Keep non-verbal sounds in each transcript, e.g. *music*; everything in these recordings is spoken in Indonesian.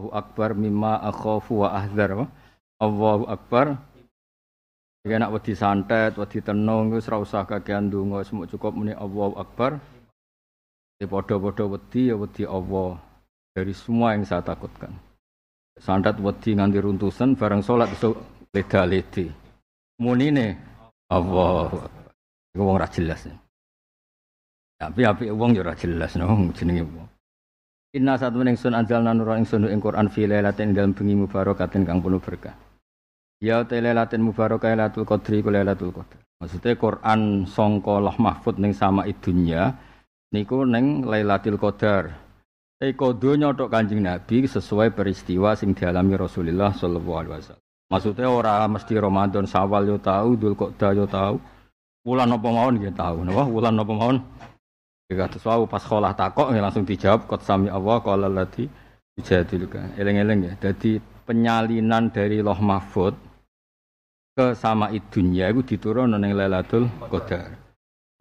Allahu akbar mimma akhafu wa ahdzar. Allahu akbar. Jika nak wedi santet, wedi tenung, wis ora usah kakean donga, cukup muni Allahu akbar. Di padha-padha wedi ya wedi Allah dari semua yang saya takutkan. Santet wedi nganti runtusan bareng salat iso leda-ledi. Munine Allah. Iku wong ra jelas. Tapi api wong ya ora jelas no jenenge wong. Inna satu mening sun anjal nanura ing Quran fi lailatin dalam bengi mubarakatin kang penuh berkah. Ya te lailatin mubarakah lailatul qadri ku lailatul qadar. Maksudnya Quran songko lah mahfud ning sama idunya niku ning lailatul qadar. Eko donya tok Kanjeng Nabi sesuai peristiwa sing dialami Rasulullah sallallahu alaihi wasallam. Maksudnya ora mesti Ramadan Sawal yo tahu, Dzulqa'dah yo tahu. Wulan apa mawon nggih tahu, napa? Wulan apa mawon Kata suau pas sekolah takok ya langsung dijawab kot sami Allah kalau lati dijadilukan. Eleng-eleng ya. Jadi penyalinan dari loh mahfud ke sama idunya itu diturun neng Lailatul Qadar.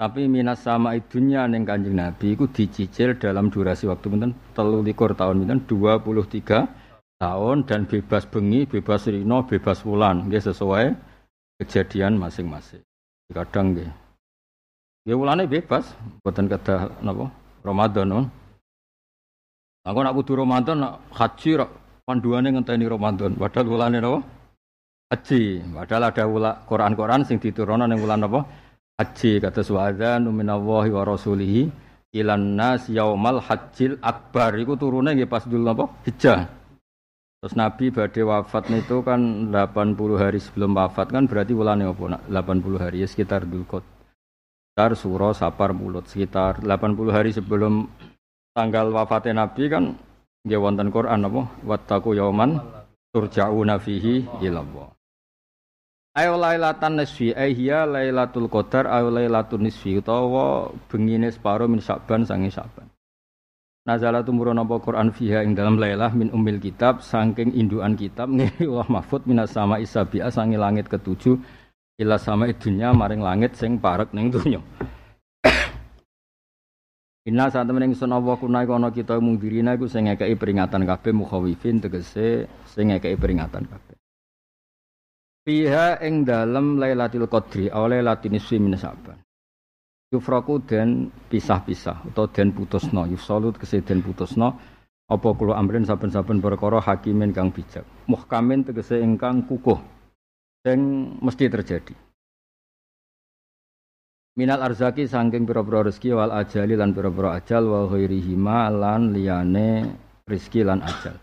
Tapi minas sama idunya neng Kanjeng Nabi itu dicicil dalam durasi waktu menten telu likur tahun menten 23 tahun dan bebas bengi, bebas rino, bebas wulan, nggih sesuai kejadian masing-masing. Kadang nggih Ya ulane bebas, buatan kata napa Ramadan non. Aku nak kudu Ramadan nak haji panduane ngenteni Ramadan. Padahal ulane napa? Haji. Padahal ada ula Quran-Quran sing diturunno ning wulan napa? Haji kata suadzan minallahi wa rasulihi ilan nas yaumal hajjil akbar iku turune nggih pas dulu napa? Hijjah. Terus Nabi badhe wafat itu kan 80 hari sebelum wafat kan berarti wulane apa? 80 hari ya sekitar Dzulqa'dah sekitar suro sapar mulut sekitar 80 hari sebelum tanggal wafatnya Nabi kan dia wonten Quran apa? Wattaqu yauman turja'una fihi ila Ayo lailatan nisfi hiya lailatul qadar ayo lailatul nisfi utawa bengine separo min Sa'ban sange Sa'ban Nazala tumurun apa Quran fiha ing dalam lailah min umil kitab saking induan kitab ngene Allah *laughs* mahfud minas sama isabi'a sange langit ketujuh ila sama idunya maring langit sing parek ning donya *coughs* Inna saat temen ingsun Allah kunai kono kita mungdirina iku sing ngekeki peringatan kabeh mukhawifin tegese sing ngekeki peringatan kabeh. Fiha ing dalem Lailatul Qadri oleh latiniswi min Sa'ban. Yufraku den pisah-pisah atau den putusno yufsalut kese den putusno apa kulo amrin saben-saben perkara hakimin kang bijak. Muhkamin tegese ingkang kukuh yang mesti terjadi. Minal arzaki sangking pira-pira rezeki wal ajali lan pira-pira ajal wa ghairihima lan liyane rezeki lan ajal.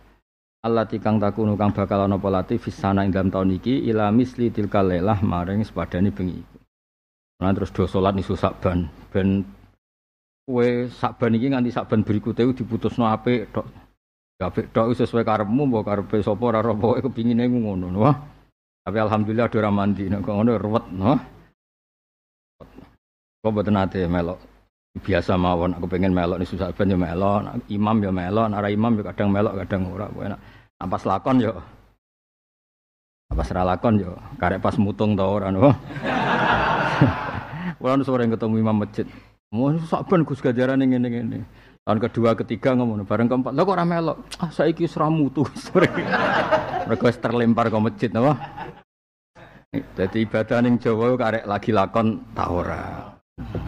Allah tikang takunu kang bakal ana apa lati fisana ing dalam tahun iki ila misli tilkal lailah maring sepadane bengi iku. Nah terus do salat nisu sakban ben kowe sakban iki nganti sakban berikute diputusno apik tok. Apik tok sesuai karepmu mbok karepe sapa ora pokoke kepingine ngono. Wah. Tapi alhamdulillah ada mandi, nek ngono ruwet no. Kok boten nate melok. Biasa mawon aku pengen melok nih susah ben yo melok, imam yo melok, nara imam yo kadang melok kadang ora. Enak. Pas lakon yo pas ra lakon yo karek pas mutung ta ora no. *laughs* Kulo sore ketemu imam masjid. Mau saben Gus gajaran ngene ngene. Tahun kedua, ketiga ngomong bareng keempat. Lah kok ora melok? Ah saiki wis ra mutu. *laughs* Mereka terlempar ke masjid napa? Jadi ibadah ning Jawa karek lagi lakon tak ora.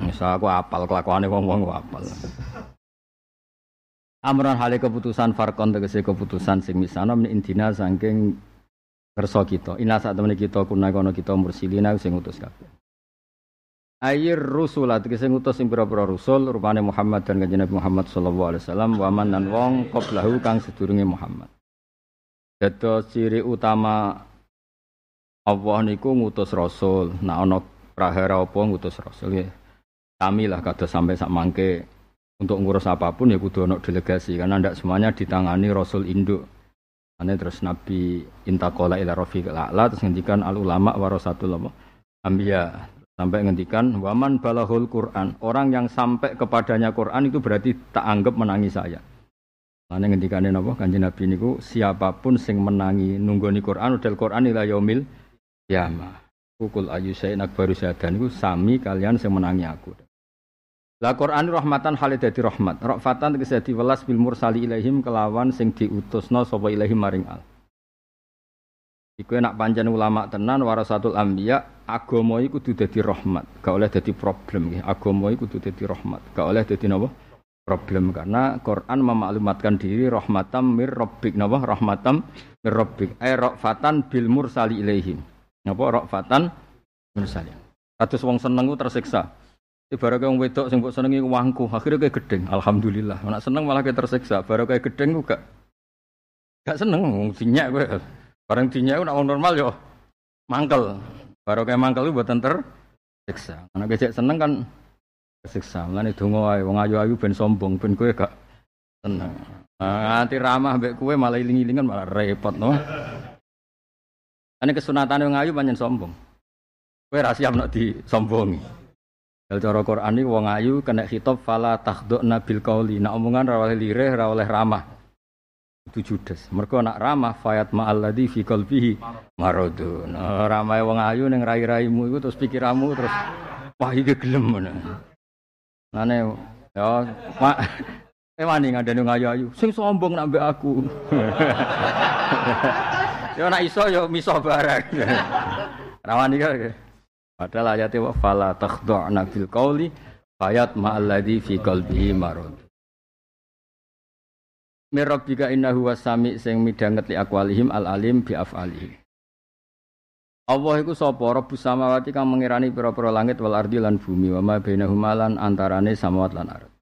Misal aku apal kelakuane wong-wong apal. Amran hale keputusan farkon tegese keputusan sing misana min intina saking kersa kita. Ina sak temene kita kuna kono kita mursilina sing utus kabeh. Ayir rusulat tegese ngutus sing pira-pira rusul rupane Muhammad dan kanjeng Nabi Muhammad sallallahu alaihi wasallam wa man lan wong qablahu kang sedurunge Muhammad. Dados ciri utama Allah niku ngutus rasul. Nah ana prahara apa ngutus rasul ya. Kami lah kata sampai sak mangke untuk ngurus apa pun ya kudu ana delegasi karena ndak semuanya ditangani rasul induk. Ane terus Nabi intakola ila rafiqil a'la terus ngendikan al ulama warasatul anbiya sampai ngendikan waman balahul Quran orang yang sampai kepadanya Quran itu berarti tak anggap menangi saya. Ane ngendikane napa Kanjeng Nabi niku siapa pun sing menangi nunggoni Quran udal Quran ila yaumil kiamah. Kukul ayu saya nak baru sadan itu sami kalian yang menangi aku. La Quran rahmatan halid dadi rahmat. Rafatan tegese dadi welas bil mursali ilaihim kelawan sing diutusna sapa ilaihim maring al. Iku enak panjang ulama tenan warasatul anbiya agama iku kudu dadi rahmat, gak oleh dadi problem nggih. Agama iku kudu dadi rahmat, gak oleh dadi napa? Problem karena Quran memaklumatkan diri rahmatam mir rabbik napa? Rahmatam mir rabbik. Ay rafatan bil mursali ilaihim. Napa rafatan mursali. Kados wong seneng tersiksa. Ibarat wong wedok sing mbok senengi wangku, akhirnya kayak gedeng. Alhamdulillah. Nek seneng malah kayak tersiksa. Baru kayak gedeng gak gak seneng wong sinyak kowe. Barang dinya nak normal yo mangkel. Baru kayak mangkel itu buatan tersiksa. Karena becek seneng kan tersiksa. Mulane donga wae wong ayu-ayu ben sombong, ben kowe gak seneng. Nah, nanti ramah mbek kowe malah iling-ilingan malah repot no. Ane kesunatan wong ayu panjen sombong. Kowe ra siap nak disombongi. Dal cara Quran iki wong ayu kena khitab fala takhduna bil qauli. Nak omongan ra oleh lirih, ramah itu judes. Mereka nak ramah fayat ma'alladhi fi qalbihi maradun. Nah, ramai wong ayu ning rai-raimu iku terus pikiramu terus wah iki gelem ngono. Nane ya mak *laughs* eh wani ngandani ayu-ayu sing sombong nak mbek aku. *laughs* ya nak iso ya miso bareng. *laughs* Rawani kan. Padahal ayatnya wa fala takhdu'na bil qauli fayat ma'alladhi fi qalbihi maradun. Mirabbika innahu wasami sing midanget li akwalihim al alim bi afalihim. Allah iku sapa Rabbus samawati kang mengirani pira-pira langit wal ardi lan bumi wa ma bainahuma lan antarane samawat lan ardh.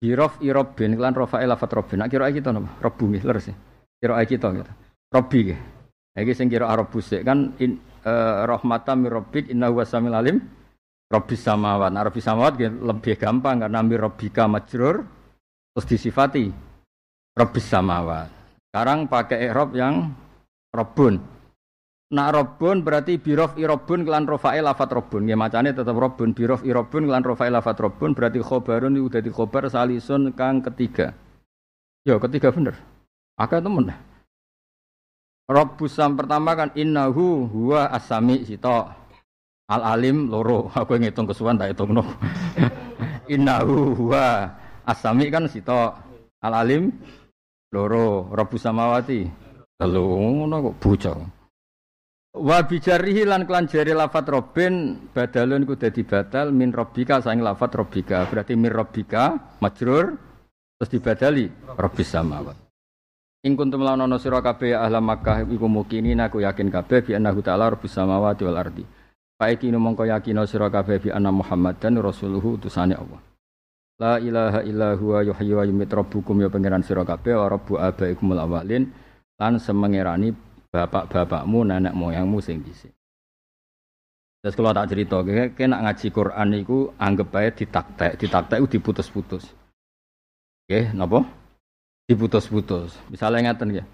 Birof irobin lan rafa'il lafat robbin. Nak kira kita napa? Rob bumi leres. Kira kita gitu. Robbi ge. Iki sing kira Arabus kan in, uh, rahmatan mir rabbik innahu wasamil alim. Rabbis samawat. Nah, Rabbis samawat lebih gampang karena mir rabbika majrur terus disifati Rabbis samawat. Sekarang pakai i'rab yang robun. Nak robun berarti birof irobun kelan rofae lafat robun. Ya macane tetap robun. Birof irobun kelan rofae lafat robun berarti khobarun itu dari khobar salisun kang ketiga. Yo ketiga bener. Akeh temen. Robbusam pertama kan innahu huwa asami sito. Al alim loro. *laughs* Aku ngitung kesuwan tak hitung no. *laughs* innahu huwa asami kan sito. Al alim loro rabu samawati telu ngono kok bocah wa bijarihi lan klan jari lafat robin badalun ku dadi batal min rabbika saing lafat rabbika berarti min rabbika majrur terus dibadali rabbis samawat ing kuntum lan ana sira kabeh ahla makkah iku mukini aku yakin kabeh bi annahu ta'ala rabbis samawati wal ardi Paiki mongko yakin sira kabeh bi anna Muhammadan rasuluhu utusane Allah La ilaha illa huwa yuhyi wa yumit rabbukum ya pangeran sira kabeh wa rabbu abaikumul awalin lan semengerani bapak-bapakmu nenek moyangmu sing dhisik. Terus kalau tak cerita, nak ngaji Quran itu anggap aja ditaktek, ditaktek itu diputus-putus. Oke, napa? Diputus-putus. Misalnya ngeten ya.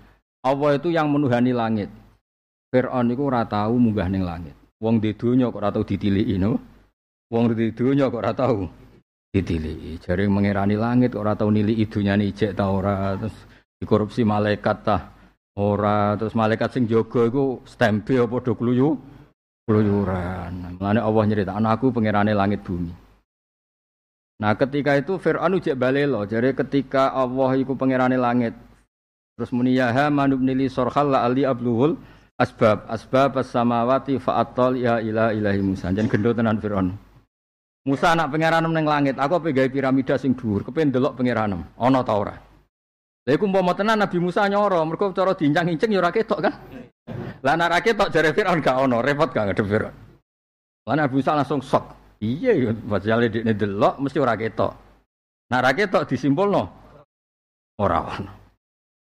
Allah itu yang menuhani langit. Fir'aun itu ora tahu munggah ning langit. Wong di dunia kok ora tahu ditiliki, no? Wong di dunia kok ora tahu ditili. Jari mengirani langit ora tau nili idunya ijek ta ora terus dikorupsi malaikat ta ora terus malaikat sing jaga iku stempe apa do kluyu kluyuran. Mulane Allah nyerita anakku pengirane langit bumi. Nah ketika itu Fir'aun ujek balelo, jadi ketika Allah iku pengirane langit, terus muniyaha manub nili sorhal la ali abluhul asbab asbab as samawati fa'atol ya ila ilahi Musa. Jangan gendut tenan Fir'aun. Musa anak pangeran neng langit, aku gawe piramida sing dhuwur, kepen delok pangeran. Ana ta ora? Lha iku umpama tenan Nabi Musa nyoro, mergo cara diincang-incing ya ora ketok kan. Lah nek ora ketok jare Firaun gak ono, repot gak ngadep Firaun. Lah Nabi Musa langsung sok. Iya ya, padahal dekne delok mesti ora ketok. Nah ora ketok disimpulno. Ora ono.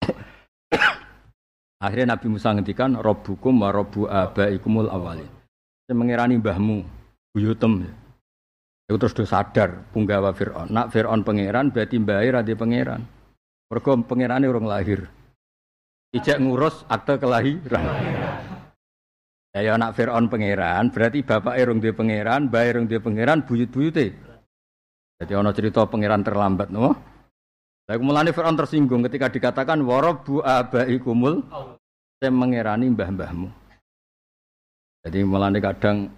*coughs* Akhirnya Nabi Musa ngendikan Robbukum wa robbu abaikumul awalin. Saya mengirani mbahmu, buyutem. Itu terus do sadar punggawa Fir'aun. Nak Fir'aun pangeran berarti mbahir radi pangeran. Mergo pangerane urung lahir. Ijek ngurus akte kelahiran. Ya ya nak Fir'aun pangeran berarti bapak urung dia pangeran, mbah urung dia pangeran, buyut-buyute. Jadi ana cerita pangeran terlambat no. Lah mulane Fir'aun tersinggung ketika dikatakan warabu abaikumul saya mengerani mbah-mbahmu. Jadi mulane kadang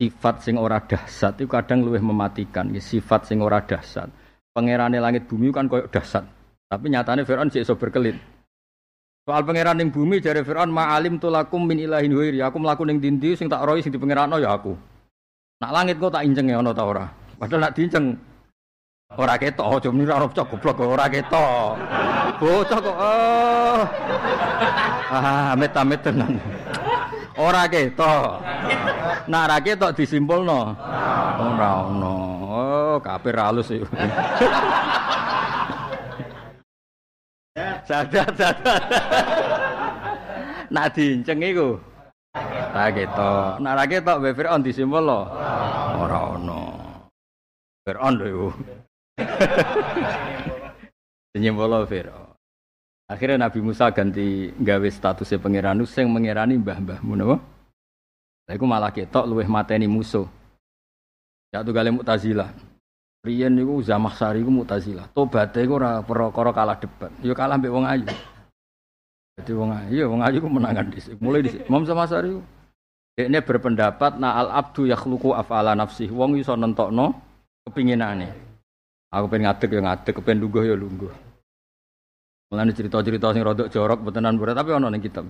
sifat sing ora dahsyat itu kadang luwih mematikan. Sifat sing ora dahsyat. Pangerane langit bumi kan koyo dahsyat. Tapi nyatane Firaun sik iso berkelit. Soal pangeran ning bumi jare Firaun ma'alim tulakum min ilahin huiri. Aku mlaku ning dindi sing tak roi sing dipangerano ya aku. Nak langit kok tak injeng ya ana ta ora? Padahal nak diinceng ora ketok, aja muni ora cok goblok ora ketok. Bocah kok oh. Ah, amit-amit tenan. Ora ketok. Nak ora ketok disimpulno. Ora ono. Oh, kafir halus iki. Sadar, sadar. Nak diinceng iku. Ra ketok. Nak ra ketok we Firaun disimpulno. Ora ono. Firaun lho iku. Disimpulno Firaun. Akhirnya Nabi Musa ganti gawe statusnya pangeran sing mengirani mbah-mbahmu napa? Lah iku malah ketok luweh mateni musuh. Ya tuh Mu'tazilah. Riyen niku Zamah Sari iku Mu'tazilah. Tobaté iku ora perkara kalah debat. Ya kalah mbek wong ayu. Jadi wong ayu, ya wong ayu ku menangan dhisik. Mulai dhisik. Imam Sari iku ini berpendapat na al abdu yakhluqu af'ala nafsih. Wong iso nentokno kepinginane. Aku pengen ngadeg ya ngadeg, pengen lungguh ya lungguh. Mulane cerita-cerita sing rodok jorok betenan berat tapi ana ning kitab.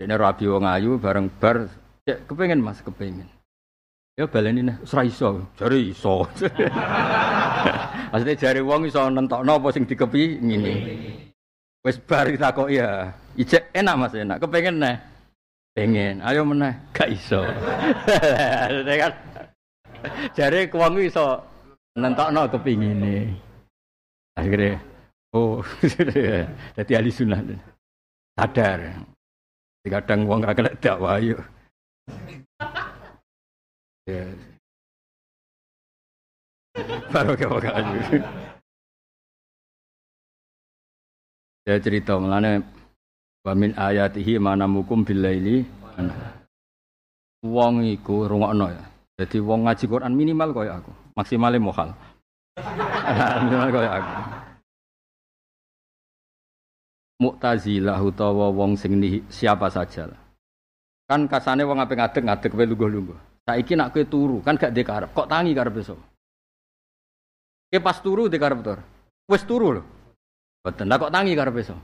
Dene rabi wong ayu bareng bar kepengin Mas kepengin. Ya baleni nih, ora iso, jare iso. *laughs* Maksudnya jare wong iso nentokno apa sing dikepi ngene. Wis bar kok ya. Ijek enak Mas enak, kepengin nih. Pengen, ayo meneh, gak iso. *laughs* kan jare wong iso nentokno kepingine. Akhirnya Oh, *laughs* jadi ahli sunnah. Sadar. Kadang wong gak kena dakwah yuk. Ya. Baru ke aja. Ya cerita melane wa min ayatihi mana mukum billaili wong iku rungokno ya. Jadi wong ngaji Quran minimal koyo aku, maksimalnya mohal. *laughs* minimal koyo aku. Mu'tazilah utawa wong sing siapa saja. Kan kasane wong ape ngadeg ngadeg kowe lungguh-lungguh. Saiki nak kowe turu kan gak ndek karep, kok tangi karep iso. Kowe pas turu ndek karep tur. Wis turu lho. Boten kok tangi karep iso.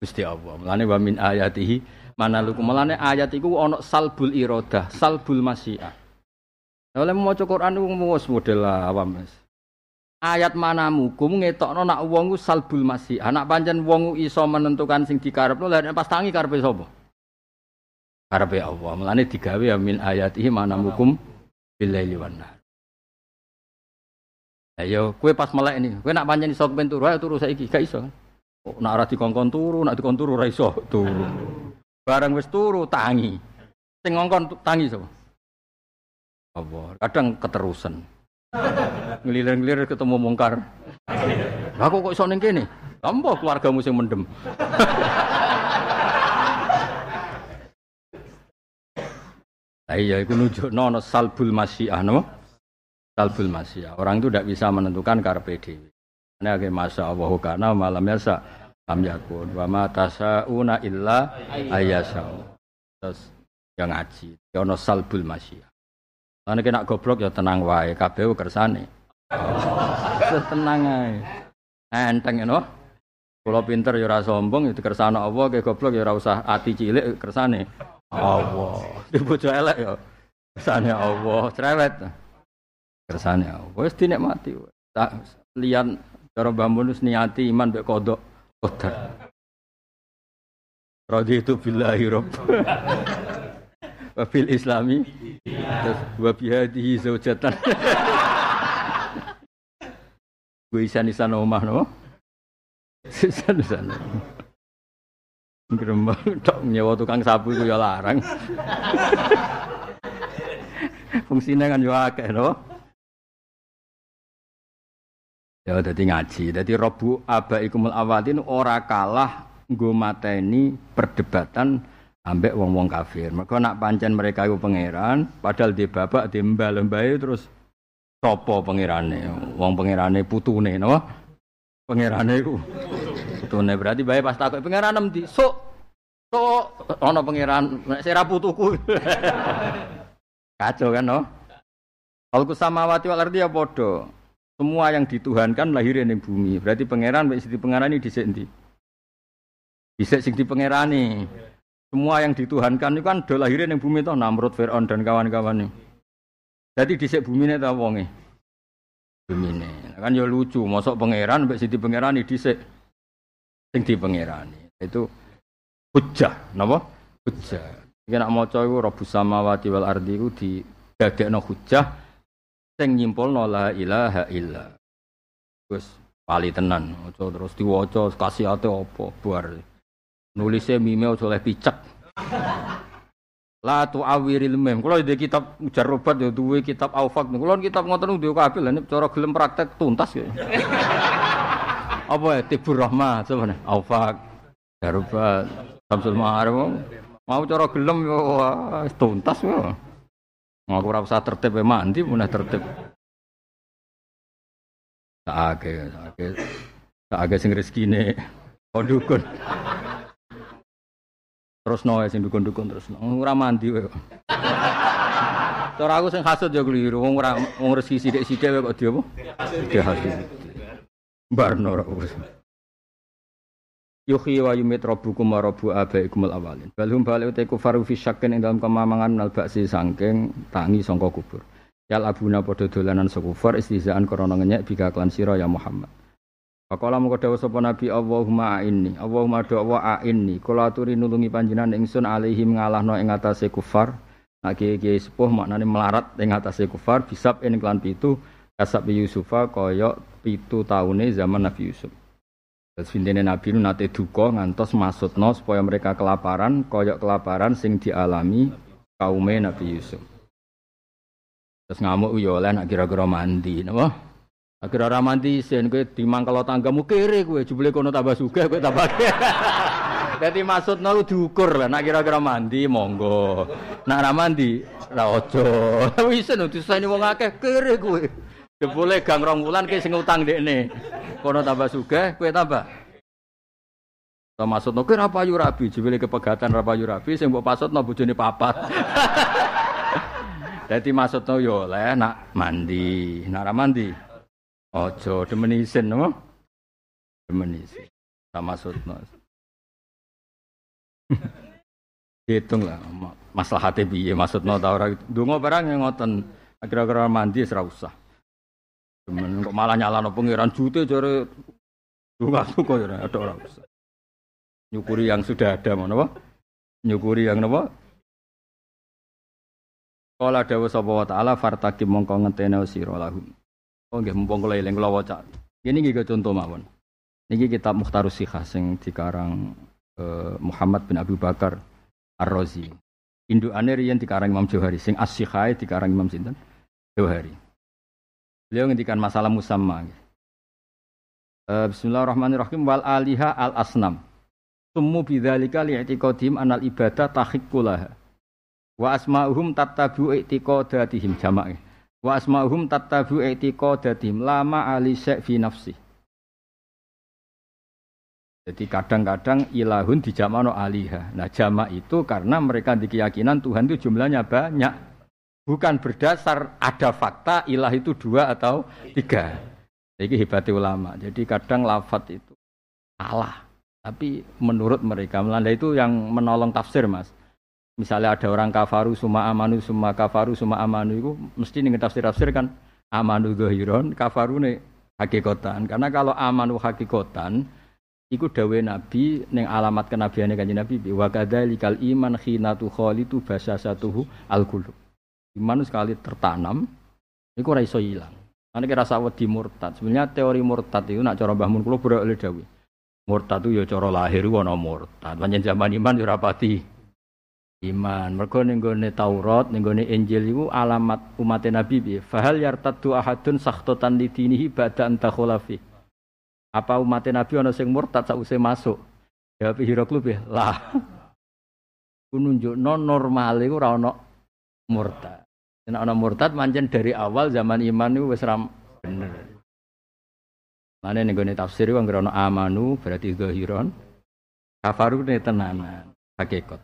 Gusti Allah. Mulane wa min ayatihi mana lukum. Mulane ayat iku ana salbul iradah, salbul masyiah. Oleh maca Quran ku wis model awam, Mas ayat mana mukum ngetokno nak wong salbul masih anak pancen wong iso menentukan sing dikarepno lha pas tangi karepe sapa karepe Allah. Melane digawe ya min ayatihi mana mukum billaili wan nahar ayo kue pas melek ini kue nak pancen iso kepen turu ayo turu saiki gak iso. Oh, nak ora dikongkon turu nak dikon turu ora turu. Bareng wis turu tangi. Sing ngongkon tangi sapa? Allah kadang keterusan. Ngelilir-ngelilir ketemu mungkar. Aku kok iso ning kene? Lambo keluargamu sing mendem. *laughs* Nah, iya, itu nunjukno ana salbul masyiah, no? Salbul masyiah. Orang itu tidak bisa menentukan karpe dhewe. Ini agak masa Allah karena malam yasa am yakun wa ma tasauna illa ayyasha. Terus yang ngaji, ya ana salbul masyiah. Ana kena goblok ya tenang wae, kabeh kersane. Oh, tenang ae. Enteng no. Kula pinter ya ora sombong ya kersane Allah, ke goblok ya ora usah cilik kersane. Allah. Di bojo elek ya. Kersane Allah, cerewet. Kersane Allah. Wis dinikmati. Tak lian cara Mbah niati iman mek kodok kodar. Raditu billahi rabb wabil islami terus wa bihadihi zaujatan gue isan isan omah no isan Gerembang tok nyewa tukang sapu itu ya larang. Fungsinya kan juga akeh no. Ya dadi ngaji. Dadi robu abaikumul awadin ora kalah nggo mateni perdebatan ambek wong-wong kafir. Mereka nak pancen mereka itu pangeran, padahal di bapak di mbae terus sopo pangerane, wong pangerane putune, no? Pangerane iku putune berarti bae pas takut pangeran endi? Sok sok ana pangeran nek sira putuku. *laughs* Kacau kan no? Kalau samawati wal ardi ya podo. Semua yang dituhankan lahir di bumi. Berarti pangeran di pangeran ini dhisik endi? Dhisik sing dipangerani. Semua yang dituhankan itu kan do lahir di bumi toh Namrud, Firaun dan kawan-kawannya. Jadi dhisik bumi ini tau wonge. Bumi ini. Kan ya lucu, mosok pangeran mbek sing dipangerani dhisik sing dipangerani. Itu hujah, napa? Hujah. Iki nak maca iku Rabbus samawati wal ardi iku didadekno hujah sing nyimpulno la ilaha illa. Wis pali tenan, aja terus diwaca kasihate apa buar. Nulisnya mime aja oleh picek. *laughs* La tu awiril mem. Kalau di kitab ujar robat ya duwe kitab aufak. Kalau kitab ngoten duwe kabeh lah cara gelem praktek tuntas ya. *laughs* Apa ya Tibur Rahmah coba Aufak. Jarubat Samsul Ma'arif. Mau cara gelem yo tuntas yo. Ngaku ora usah tertib mandi punah tertib. Saake, saake. Saake sing rezekine kon dukun. Terus noe sing dukun-dukun terus ora mandi kowe. Cara aku sing hasud yo keliru. Wong ora wong rezeki sithik-sithik kok di apa? Di hasud. Barno Yuhi wa yumit rabbukum wa rabbu abaikum al awalin. Balhum balik utai kufaru fi syakin ing dalam kemamangan nal baksi sangking tangi sangka kubur. Yal abuna padha dolanan sekufar istizaan krana ngenyek bika klan sira ya Muhammad. Pakola mengko dawuh sapa Nabi Allahumma a'inni. Allahumma do wa a'inni. Kula aturi nulungi panjenengan ingsun alaihim ngalahno ing atase kufar. Nak kiye sepuh maknane melarat ing atase kufar bisab ing klan pitu kasab Yusufa kaya pitu taune zaman Nabi Yusuf. Terus intine Nabi nu nate duka ngantos maksudno supaya mereka kelaparan, koyok kelaparan sing dialami kaume Nabi Yusuf. Terus ngamuk yo oleh nak kira-kira mandi, napa? Akhir ora mandi sen kowe dimangkal tanggamu kere kowe jebule kono tambah sugih kowe tambah *laughs* Dadi maksudno lu diukur lah nak kira-kira mandi monggo. Nak ora mandi ora aja. *laughs* Wis nu diseni wong kere kowe. Jebule gang rong wulan ki sing utang dekne. Kono tambah sugih, kowe tambah. To maksudno kowe ra payu rabi, jebule kepegatan ra payu rabi sing mbok pasutno bojone papat. *laughs* Dadi maksudno yo oleh nak mandi, nak ra mandi. Aja demen isin no. Demen isin. Ta maksudno. *laughs* Hitung lah maslahate piye maksudno ta ora donga barang yang ngoten kira-kira mandi ora usah. Demen kok malah nyalano pangeran jute jare dunga kok ya ada ora usah. Nyukuri yang sudah ada mana apa? Nyukuri yang napa? Kala dawa sapa wa taala fartaqib mongko ngentene sira lahum. Oh nggih mumpung kula eling kula waca. Ini nggih contoh mawon. Niki kitab Mukhtarus Sikhah sing dikarang eh, Muhammad bin Abu Bakar Ar-Razi. Indukane riyen dikarang Imam Johari sing as-Sikhah dikarang Imam sinten? Johari. Beliau ngendikan masalah musamma. Uh, Bismillahirrahmanirrahim wal aliha al asnam. Summu bidzalika li'tiqadim anal ibadah tahiqqulaha. Wa asma'uhum tattabu i'tiqadatihim jamak. Wa asma'uhum tattabu i'tiqadatihim lama ali fi nafsi. Jadi kadang-kadang ilahun dijamakno aliha. Nah jamak itu karena mereka di keyakinan Tuhan itu jumlahnya banyak bukan berdasar ada fakta ilah itu dua atau tiga. Jadi hebatnya ulama. Jadi kadang lafat itu salah. Tapi menurut mereka, Melanda itu yang menolong tafsir mas. Misalnya ada orang kafaru suma amanu suma kafaru suma amanu itu mesti nih tafsir tafsir kan amanu gohiron kafaru nih hakikotan. Karena kalau amanu hakikotan Iku dawe Nabi neng alamat kenabiannya kanjeng Nabi wa likal iman khinatu khalitu basasatuhu al qulub. Iman sekali tertanam, itu ora iso hilang. Nanti kira wedi murtad. Sebenarnya teori murtad itu nak cara Mbah Mun kula oleh dawuh. Murtad itu ya cara lahir ana murtad. Panjen zaman iman ya rapati iman. Mergo ning Taurat, ning gone Injil iku alamat umat Nabi piye? Fahal yartaddu ahadun sakhtatan lidinihi ba'da an takhulafi. Apa umat Nabi ana sing murtad sausé masuk? Jawab ya, lah. Ku normal iku ora ana murtad. Nek ana murtad manjen dari awal zaman iman itu wis ram bener. Mane ning gone tafsir wong ana amanu berarti zahiron. Kafaru ne tenanan hakikat.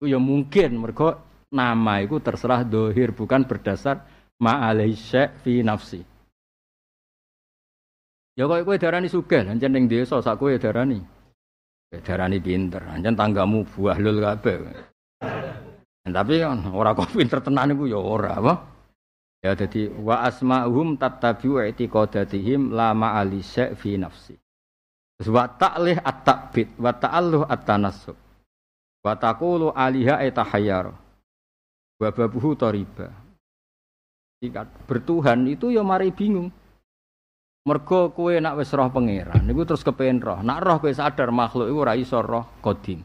Itu ya mungkin mergo nama itu terserah dohir bukan berdasar ma'alai fi nafsi. Ya kok kowe darani sugih, ancen ning desa sak kowe darani. Darani pinter, ancen tanggamu buah lul kabeh. Tapi kan ora kok pinter tenan iku ya ora apa. Ya jadi wa asma'uhum tattabi'u i'tiqadatihim la ma'ali fi nafsi. Terus wa ta'lih at-ta'bid wa ta'alluh at-tanassub. Wa taqulu aliha etahayyar. Wa babuhu tariba. Bertuhan itu ya mari bingung. Mergo kue nak wis roh pangeran, niku terus kepen roh. Nak roh kowe sadar makhluk iku ora iso roh kodim.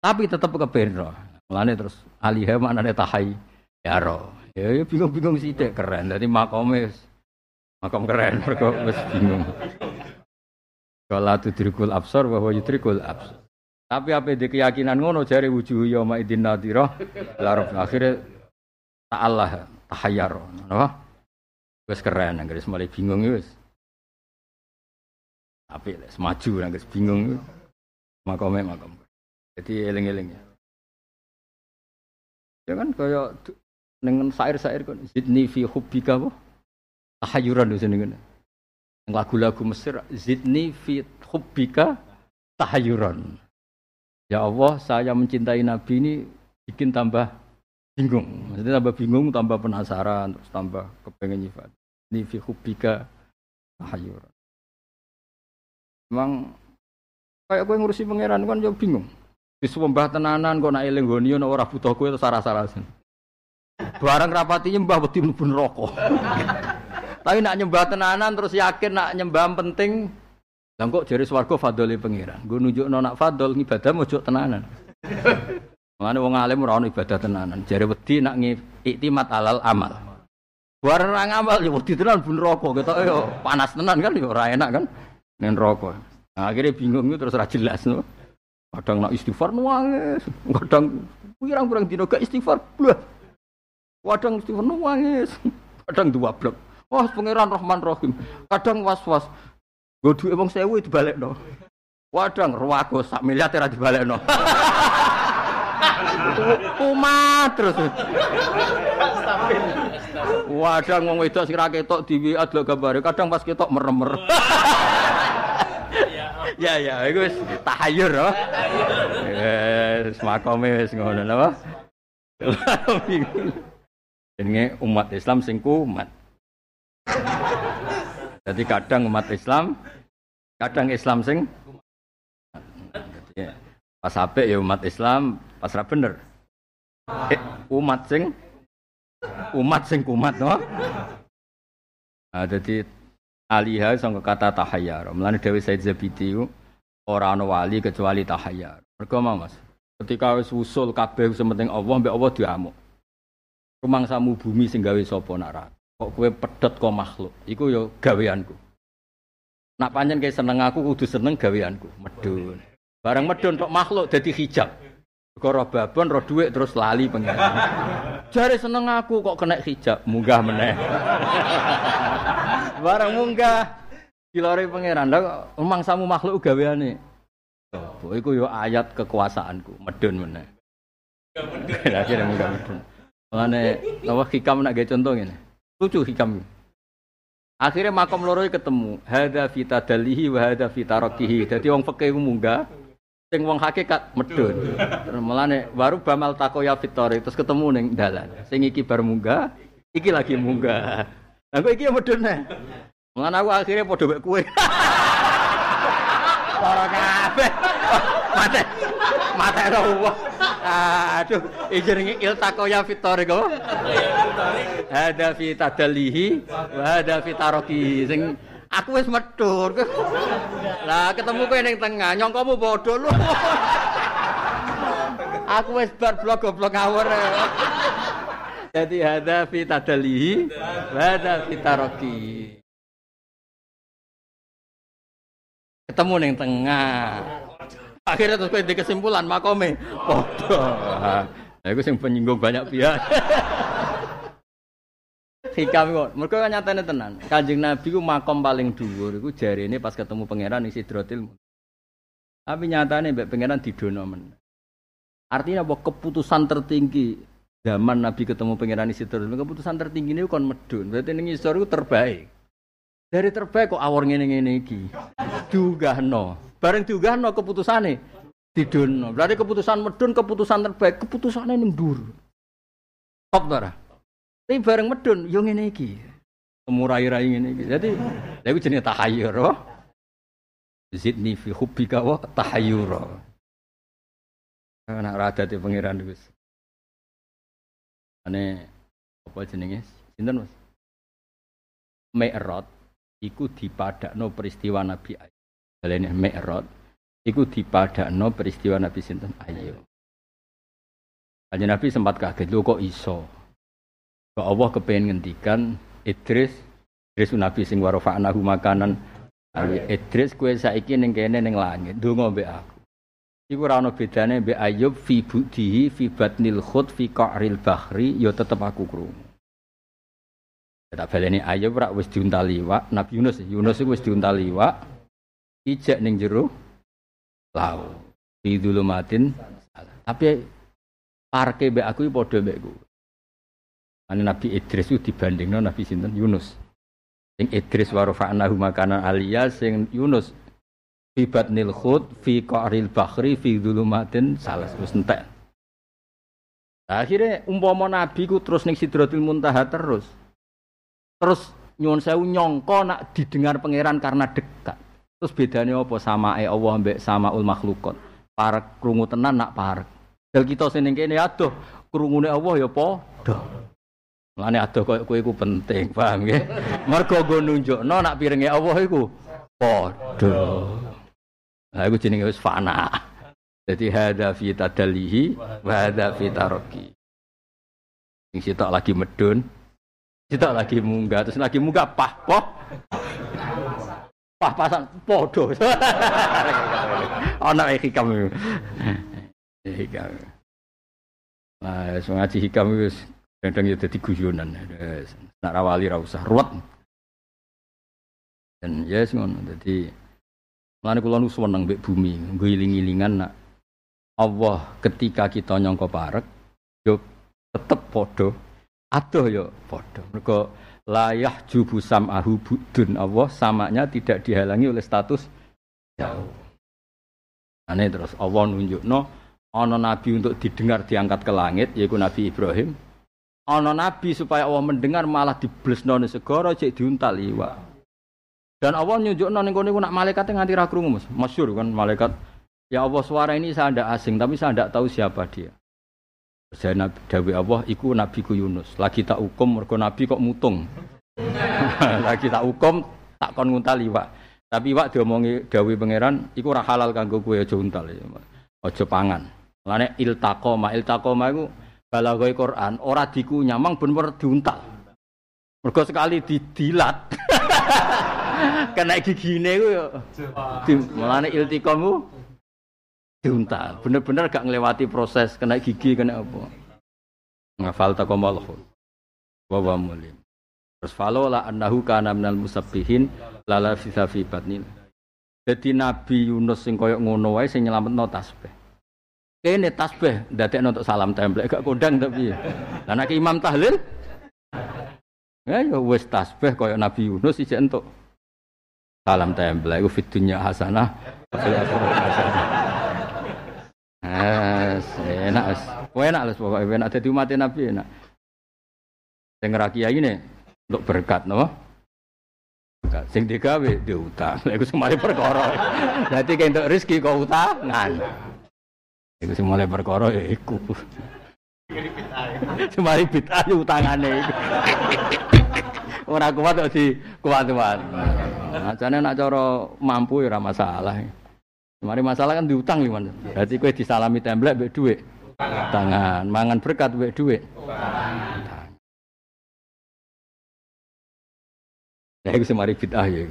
Tapi tetep kepen roh. Mulane terus alihah maknane tahai ya roh. Ya, ya bingung-bingung sithik keren. Dadi makome makom keren *laughs* mergo wis bingung. Kala tudrikul absar wa huwa yudrikul absar. Tapi apa di keyakinan ngono jare wujuh yauma idin nadira larab akhirnya ta'allah tahayyar. Napa? Wis keren anggere mulai bingung wis. Tapi semaju nang bingung makome makom. Jadi eling-eling ya. Ya kan kaya dengan sair-sair kan zidni fi hubbika apa? Tahayuran di sini kan. Lagu-lagu Mesir zidni fi hubbika tahayuran. Ya Allah, saya mencintai Nabi ini bikin tambah bingung. Maksudnya tambah bingung, tambah penasaran, terus tambah kepengen nyifat. Ini fi hubbika tahayuran. Emang kayak gue ngurusi pangeran kan jauh bingung. Disembah tenanan kok nak eling goni ana ora butuh kowe salah-salahan. Barang rapati nyembah wedi mlebu neraka. *laughs* Tapi nak nyembah tenanan terus yakin nak nyembah penting Lah kok jare swarga fadhole pangeran. Gue nunjukno nak fadhol ibadah mojo tenanan. *laughs* Mane wong alim ora ono ibadah tenanan. Jare wedi nak iktimat alal amal. Barang ngamal ya wedi tenan bun neraka ketok yo panas tenan kan yo ora enak kan nen rokok. Nah, akhirnya bingung terus jelas no. Kadang nak istighfar nuangis, kadang kurang-kurang dino gak istighfar, blah. Kadang istighfar nuangis, kadang dua blok. Wah, pangeran Rahman Rahim. Kadang was-was. Gue duit emang sewu itu balik no. Wadang ruwago sak miliar tera dibalik no. Kumat *laughs* terus. Wadang ngomong itu sing ra ketok di WA gambare, kadang pas ketok merem-merem. *laughs* Ya ya, iku wis tahayur apa? Wis makome wis ngono napa? Jenenge umat Islam sing kumat. Jadi kadang umat Islam, kadang Islam sing pas apik ya umat Islam, pas ra bener. Eh, umat sing umat sing kumat no. Nah, jadi aliha sangka kata tahayyar. Mulane Dewi Said Zabidi ora ana wali kecuali tahayyar. Mergo Mas, ketika wis usul kabeh sementing Allah mbek Allah diamuk. samu bumi sing gawe sapa nak ra. Kok kowe pedhot kok makhluk. Iku ya gaweanku. Nak panjen kayak seneng aku kudu seneng gaweanku. Medun. Barang medun kok makhluk dadi hijab. Koro babon roh duit terus lali pengen. *laughs* Jare seneng aku kok kena hijab, munggah meneh. *laughs* Barang munggah dilore pangeran. Lah samu makhluk gaweane. Oh, iku yo ayat kekuasaanku, medun meneh. Akhirnya munggah medun. Mane apa hikam nak gawe contoh ngene. Lucu hikam. Akhirnya makom loro ketemu. Hada fita dalihi wa hada fita rakihi. Jadi wong fikih munggah, Sing wong hakikat medun. Mulane baru bamal takoya fitori terus ketemu ning dalan. Sing iki bar munggah, iki lagi munggah. Lah kok iki medun nih. Mulane aku akhirnya padha mek kowe. *laughs* Para kabeh. Mate. Mate ora Aduh, iki jenenge iltakoya fitori kok. Ada fi tadalihi wa ada fi sing Aku wis medhur. Lah ketemu kowe ning tengah, nyongkomu bodoh lu. Aku wis bar blok goblok ngawur. Jadi ada fi tadalihi, ada fi taroki. Ketemu ning tengah. Akhirnya terus kowe kesimpulan makome bodoh. Nah, itu sing penyinggung banyak pihak. hikam kok. Kan nyatane tenan. Kanjeng Nabi ku makom paling dhuwur iku ini pas ketemu pangeran isi Sidratil Tapi nyatane mbek pangeran didono men. Artinya bahwa keputusan tertinggi zaman Nabi ketemu pangeran Isitor keputusan tertinggi ini kon medun. Berarti ini Istor itu terbaik. Dari terbaik kok awor ngene ngene iki? Diugahno bareng diugahno keputusane didunno. Berarti keputusan medun keputusan terbaik keputusannya ning dhuwur. Top ora? Tapi bareng medun yo ngene iki. Temu rai-rai ngene iki. Jadi lha iku jenenge tahayyur oh? zidni fi hubbika wa tahayyura. Anak rada di pangeran Gus Ane apa jenenge? Sinten Mas? Mi'raj iku dipadakno peristiwa Nabi Ayub. Balene Mi'raj iku dipadakno peristiwa Nabi sinten Ayub. Kanjeng Nabi sempat kaget, lho kok iso? Kok Allah kepengen ngendikan Idris Idris Nabi sing warafa'nahu makanan Idris kue saiki ning kene ning langit, ndonga mbek aku. Iku ora ana bedane mbek Ayub fi budihi fi batnil khut fi qa'ril bahri ya tetep aku krungu. Tak baleni Ayub ora wis diuntali wak, Nabi Yunus Yunus iku wis diuntali wak. Ijek ning jero lau. Fi dulumatin tapi parke mbek aku padha mbek ku. Ane Nabi Idris itu dibandingno Nabi sinten Yunus. Sing Idris wa rafa'nahu makanan aliyah sing Yunus Fibat nil khud fi qa'ril bakhri fi dzulumatin salas wis entek. Akhirnya umpama nabi ku terus ning Sidratul Muntaha terus. Terus nyuwun sewu nyongko nak didengar pangeran karena dekat. Terus bedanya apa sama eh Allah mbek sama ul makhlukot. Parek krungu tenan nak parek. Dal kita sing ning kene adoh krungune Allah ya padha. Mulane adoh koyo kowe iku penting, paham nggih? Mergo go nunjukno nak piringe Allah iku padha. Nah, itu jenenge wis fana. Jadi hada fi tadalihi wa hada fi taraki. Sing sitok lagi medun, sitok lagi munggah, terus lagi munggah pah poh. Pah pasan podo. Ana hikam. Hikam. Nah, ngaji hikam wis kadang ya dadi guyonan. Nak rawali ra usah ruwet. Dan ya yes, ngono. Dadi Mulane kula nu seneng mbek bumi, nggo iling-ilingan nak Allah ketika kita nyangka parek yo tetep padha adoh yo padha. Mergo layah jubu samahu budun Allah samanya tidak dihalangi oleh status jauh. Ane terus Allah nunjukno ana nabi untuk didengar diangkat ke langit yaitu Nabi Ibrahim. Ana nabi supaya Allah mendengar malah diblesno segara cek diuntal iwak. Dan Allah nyunjuk ning kono nak malaikat nganti ra krungu Mas. Masyhur kan malaikat. Ya Allah suara ini saya tidak asing tapi saya tidak tahu siapa dia. Saya Nabi Dawi Allah Nabi ku Yunus. Lagi tak hukum mergo Nabi kok mutung. *laughs* Lagi tak hukum tak kon nguntali Pak. Tapi Pak diomongi Dawi pangeran iku ora halal kanggo kowe aja untal. Aja pangan. Lane iltaqoma, iltaqoma iku balaghoi Quran ora dikunyah mang bener diuntal. Mergo sekali didilat. *laughs* *laughs* Kena gigine ku yo. Mulane iltikom ku diuntal. Bener-bener gak ngelewati proses kena gigi kena apa. Ngafal takomalhu. Wa wa mulim. Terus falola annahu kana minal musabbihin lala fisa fi batnil. Jadi Nabi Yunus sing koyok ngono wae sing nyelametno tasbih. Kene tasbih ndadekno untuk salam templek gak kondang tapi. Lah nek imam tahlil Ya ya wis tasbih koyok Nabi Yunus isih entuk salam tempel iku fit dunya hasanah enak wis. Enak wis pokoke enak dadi umat Nabi enak. Sing ra kiai ne untuk berkat napa? Berkat. Sing digawe diutang. Lha iku semare perkara. Dadi kentuk rezeki kok utangan. Iku sing mulai perkara ya iku. Semari bid'ah utangane iku. Ora kuat kok di kuat-kuat. Ajane nak cara mampu ya ora masalah. Mari masalah kan diutang liman. Berarti kowe disalami templek mbek dhuwit. Tangan, mangan berkat mbek dhuwit. Ya iku semari bid'ah ya.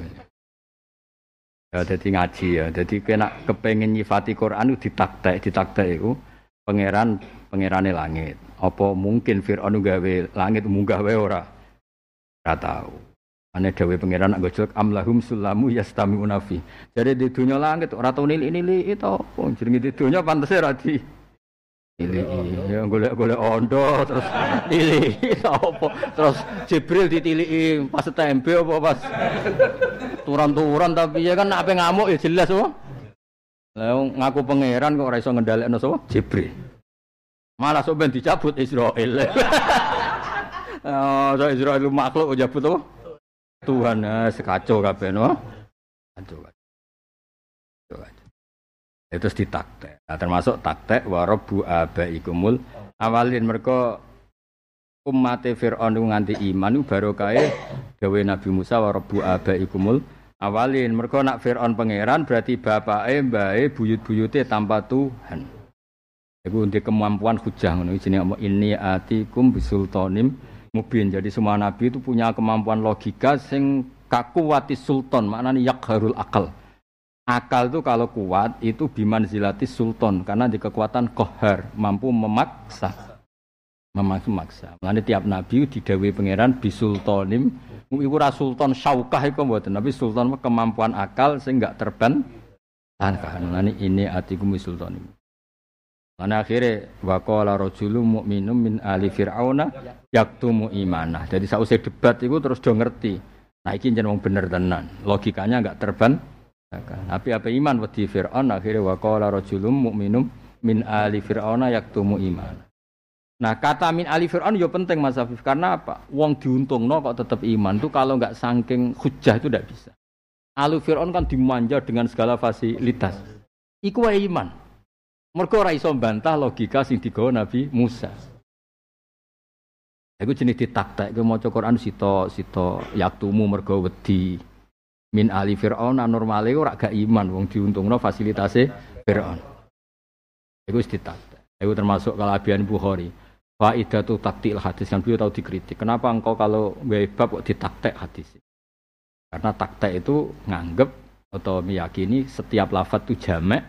Ya dadi ngaji ya. Dadi kowe nak kepengin nyifati Quran ditaktek, ditaktek iku pangeran pangerane langit. Apa mungkin Firaun gawe langit munggah wae ora? Ora tahu. Ane dawe pangeran nak gojok amlahum sulamu yastami unafi. Jadi di dunia langit ora tau nili nili itu. Oh, jenenge di dunia pantas ora di Tiliki, ya golek-golek ondo terus tiliki *laughs* apa? Terus Jibril ditiliki pas tempe apa pas turan-turan tapi ya kan apa ngamuk ya jelas apa? Lah ngaku pangeran kok ora iso ngendhalekno? Jibril. Malah sok dicabut Israel. *laughs* Oh, so Israel makhluk kok jabut apa? Tuhan eh, sekacau kabeh no. Kacau. Itu ditaktek. Nah, termasuk taktek warobu abaikumul awalin mereka umat Fir'aun nganti iman baru kaya dawe Nabi Musa warobu abaikumul awalin mereka nak Fir'aun pangeran berarti bapak mbae buyut-buyute tanpa Tuhan. Iku untuk kemampuan hujah ngono jenenge ini atikum bisultanim mubin. Jadi semua nabi itu punya kemampuan logika sing kakuwati sultan maknanya yakharul akal Akal itu kalau kuat itu biman zilati sultan karena di kekuatan kohar mampu memaksa memaksa. Mulane tiap nabi didawi pangeran bisultanim iku ra sultan syaukah iku mboten tapi sultan kemampuan akal sing enggak terban. Mulane ini atikum sultanim. Mana akhirnya wakola rojulu mu'minum min ali fir'auna yaktumu imanah. Jadi sausai debat itu terus do ngerti. Nah ini jeneng bener tenan. Logikanya enggak terban tapi apa iman wedi Fir'aun akhirnya wa qala rajulun mu'minum min ali fir'auna yaktumu iman. Nah kata min ali fir'aun ya penting Mas Afif karena apa? Wong diuntungno kok tetap iman tuh kalau nggak saking hujah itu tidak bisa. Ali fir'aun kan dimanja dengan segala fasilitas. Iku iman. Mergo ora iso bantah logika sing digawa Nabi Musa. Iku jenis ditaktek, iku maca Quran sito sito yaktumu mergo wedi. Min ali fir'aun normale ora gak iman wong diuntungno fasilitase fir'aun. Iku wis itu termasuk kalabian Bukhari. Faidatu taktil hadis kan beliau tahu dikritik. Kenapa engkau kalau bab kok ditaktek hadis? Karena taktek itu nganggep atau meyakini setiap lafaz itu jamek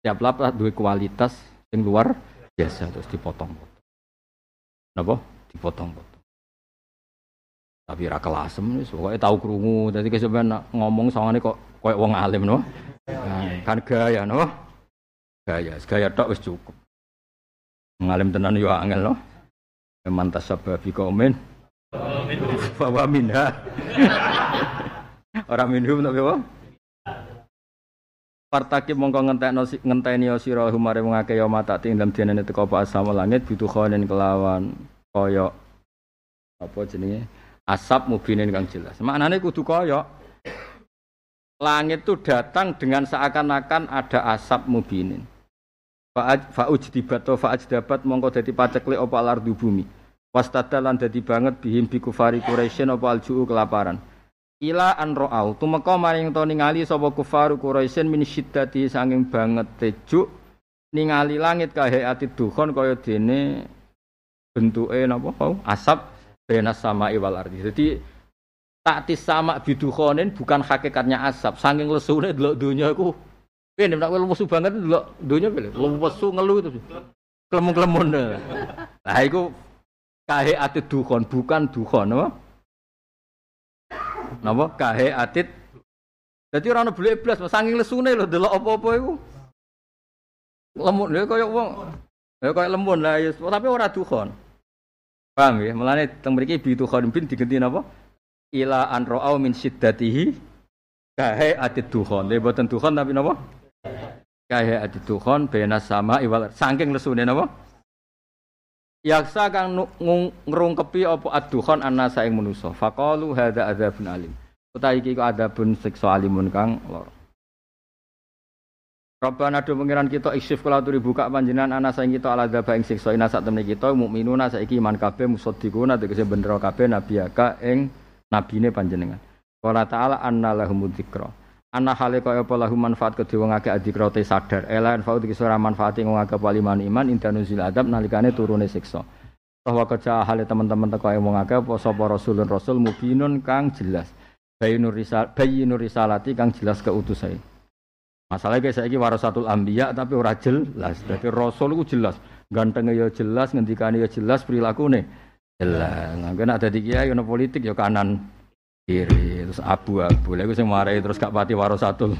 setiap lafaz dua kualitas yang luar biasa terus dipotong-potong. Napa? Dipotong-potong. Tapi ra kelasem wis pokoke tau krungu. Dadi kesampean ngomong sawangane kok koyo wong alim no nah, kan gaya no gaya gaya tok wis cukup. Ngalim tenan yo angel no mantas sababi komen bahwa minha. *laughs* Orang minhum tapi apa Partaki mongko ngentekno ngenteni sira humare mengake ya mata ting dalem dinane teko apa asam langit butuh khonen kelawan koyo apa jenenge asap mubinin kang jelas. Maknanya kudu koyok. Langit itu datang dengan seakan-akan ada asap mubinin. Fa'uj dibat atau fa'aj dapat mongko dadi pacekli opa lardu bumi. Wastada lan dadi banget bihim bikufari Quraisyin opa alju'u kelaparan. Ila an ro'au tumeka maring to ningali sapa kufaru Quraisyin min syiddati sanging banget tejuk ningali langit kahe ati dukhon kaya dene bentuke napa asap benas sama iwal ardi. Jadi taktis sama bidukhonin bukan hakikatnya asap. Saking lesune delok dunia aku. Ini nak lesu banget delok dunia pilih. Lesu ngeluh itu. Kelemun-kelemun. Nah itu kahe atit dukhon bukan dukhon apa? Napa kahe atit jadi orang boleh iblis, saking lesune lho delok apa-apa iku. Lemun lho kaya wong ya kaya lembun lah tapi ora dukhon. Paham ya? Mulane teng mriki bitu bin digenti napa? Ila an ra'au min siddatihi kahe atit dukhon. Dia boten dukhon tapi napa? Kahe atit dukhon bena sama iwal saking lesune napa? Yaksa kang ngrungkepi apa ad-dukhon annasa ing manusa. Faqalu hadza adzabun alim. Utawi iki kok adzabun siksa alimun kang loro. Rabbana do pengiran kita iksif kula turi buka panjenengan ana saing kita ala dzaba ing siksa ina sak temne kita mukminuna saiki iman kabeh musaddiquna tegese bener kabeh nabiyaka ing nabine panjenengan. Qala ta'ala anna lahum dzikra. Ana hale kaya apa lahum manfaat kedhe wong akeh adzikra te sadar. Ela faud iki ora manfaat wong akeh paliman iman intanuzil adab nalikane turune siksa. Bahwa kerja hale teman-teman teko wong akeh apa sapa rasulun rasul mubinun kang jelas. Bayinur risal bayinur risalati kang jelas keutusan. Masalahnya kayak saya warasatul ambiya tapi ora jelas. Jadi rasul itu jelas. Gantengnya ya jelas, ngendikane ya jelas, perilaku nih jelas. Nah, kena ada di kiai, politik ya kanan kiri, terus abu-abu. Lalu saya marahi terus gak pati warasatul.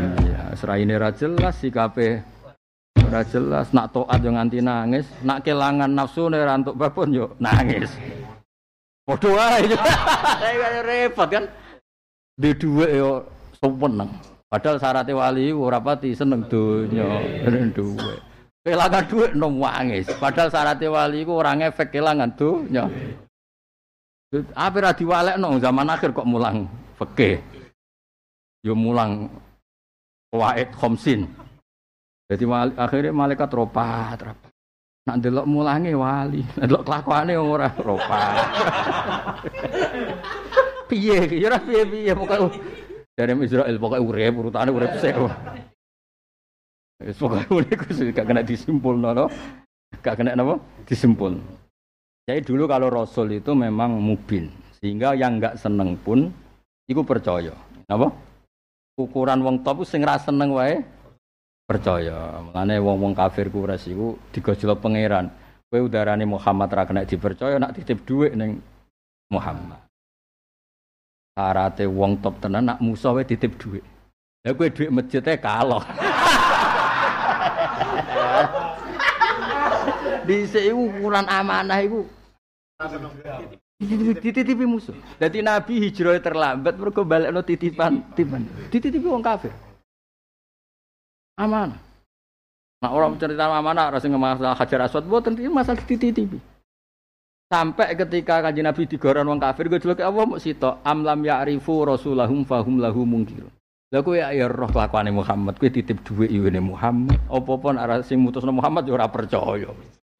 Iya, seraine ra jelas sikape Ora jelas nak toat yo nganti nangis, nak kelangan nafsu nek ora entuk babon yo nangis. Padha wae. *laughs* Repot kan. Di dhuwit yo seneng. Padahal syaratnya wali ora pati seneng donya, seneng dhuwit. Kelangan dhuwit nom nangis. Padahal syaratnya wali ku ora ngefek kelangan donya. Apa ra diwalekno zaman akhir kok mulang fikih. Yo mulang waid khamsin. Jadi akhirnya malaikat ropat, ropat. Nak delok mulange wali, *laughs* nak delok kelakuane ora ropat. *laughs* piye, ya ora piye-piye pokoke dari Israel pokoke urip urutane urip sik. Wis pokoke *laughs* niku gak kena disimpul no, gak kena napa? Disimpul. Jadi dulu kalau Rasul itu memang mubin, sehingga yang nggak seneng pun iku percaya. Napa? Ukuran wong top sing ra seneng wae percaya. Mulane wong-wong kafir Quraisy iku digojlok pangeran. Kowe udarane Muhammad ra kena dipercaya nak titip dhuwit ning Muhammad. Syaratnya wong top tenan nak musuh wae titip dhuwit. Lah kowe dhuwit masjidnya kalah. *laughs* Di ukuran amanah iku dititipi musuh. Jadi Nabi hijrah terlambat mergo balekno titipan titipan. Dititipi wong kafir amanah. Nah orang cerita amanah rasa masalah hajar aswad buat tentu masalah titipi. Sampai ketika kaji Nabi digoran wong kafir, gue jelek apa mau sito amlam ya'rifu rasulahum fahum lahu mungkir. Lah kowe ya roh kelakuane Muhammad, kowe titip dhuwit iwene Muhammad. Apa-apa arah sing mutusno Muhammad ya ora percaya.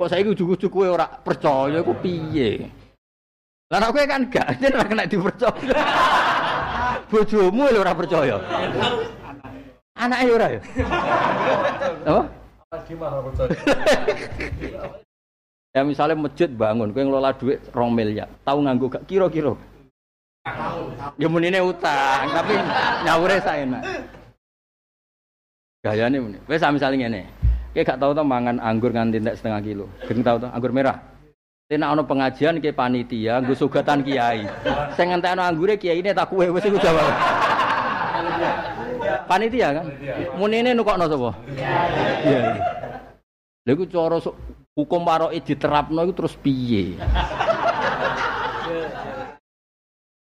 Kok saiki ujug-ujug kowe ora percaya iku piye? Lah kowe kan gak, *laughs* ora kena dipercaya. *laughs* Bojomu lho ora percaya. Anaknya ora ya? *laughs* Apa? ya misalnya masjid bangun, gue ngelola duit rong miliar, tahu nganggu gak kira-kira? Ya munine utang, tapi nyawure saya enak. Gaya nih muni. Wes misalnya ini, kayak gak tahu tuh mangan anggur nganti tidak setengah kilo, gak tahu tuh anggur merah. Tena ono pengajian ke panitia, gue sugatan kiai. Saya ngantai ono anggure kiai ini tak kue, wes iku jawab. Panitia kan? Munine nukokno sapa? Iya. Lha iku cara hukum waroke diterapno iku terus piye?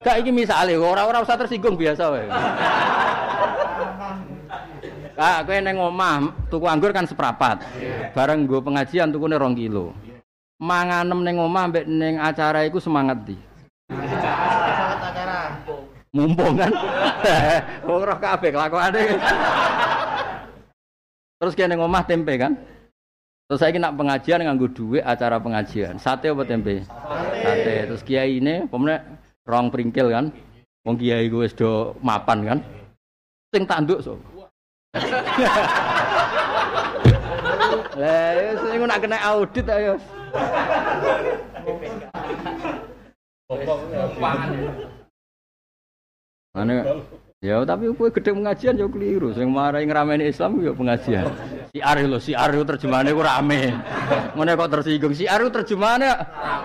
Kak iki misale ora-ora usah tersinggung biasa. Kak, kowe neng omah tuku anggur kan seprapat. Bareng nggo pengajian tukune 2 kilo. Manganem neng omah mbek neng acara iku semangat di mumpung. Kan? *laughs* Wong roh kabeh kelakuane. Terus kene ngomah tempe kan? Terus saya nak pengajian nganggo duit acara pengajian. Sate apa tempe? Sate. Terus kiai ini pemenang rong pringkil kan? Wong kiai gue do mapan kan? Sing tanduk so *laughs* lah ya sing nak kena audit ayo Ane ya tapi kowe gede pengajian ya keliru. Sing marai ngrameni Islam ya pengajian. Si Ari lho, si Ari terjemahane ku rame. Ngene kok tersinggung. Si Ari terjemahane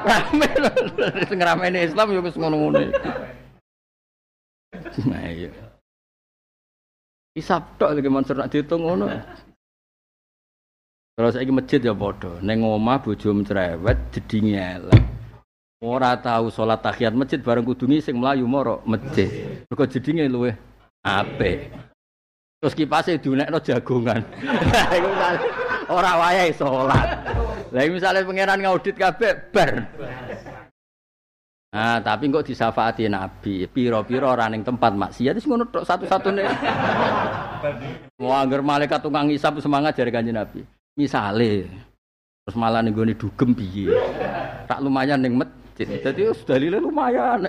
rame. Sing ngrameni Islam ya wis ngono-ngono. Nah iya. Isap tok lagi Mansur nak dihitung ngono. Terus saiki masjid ya padha. Ning omah bojo cerewet jedinge elek. Ora tahu sholat tahiyat masjid bareng kudungi sing melayu moro masjid. Mergo jedinge luwe apik. Terus kipase diunekno jagongan. *laughs* Ora wayahe sholat. Lah misalnya pangeran ngaudit kabeh bar. Nah, tapi kok disafaati Nabi, piro-piro ora ning tempat maksiat wis ngono tok satu-satune. Mau anggar malaikat tukang hisab semangat jare Kanjeng Nabi. Misale terus malah ning gone dugem piye? Tak lumayan ning masjid masjid. Jadi dalilnya lumayan.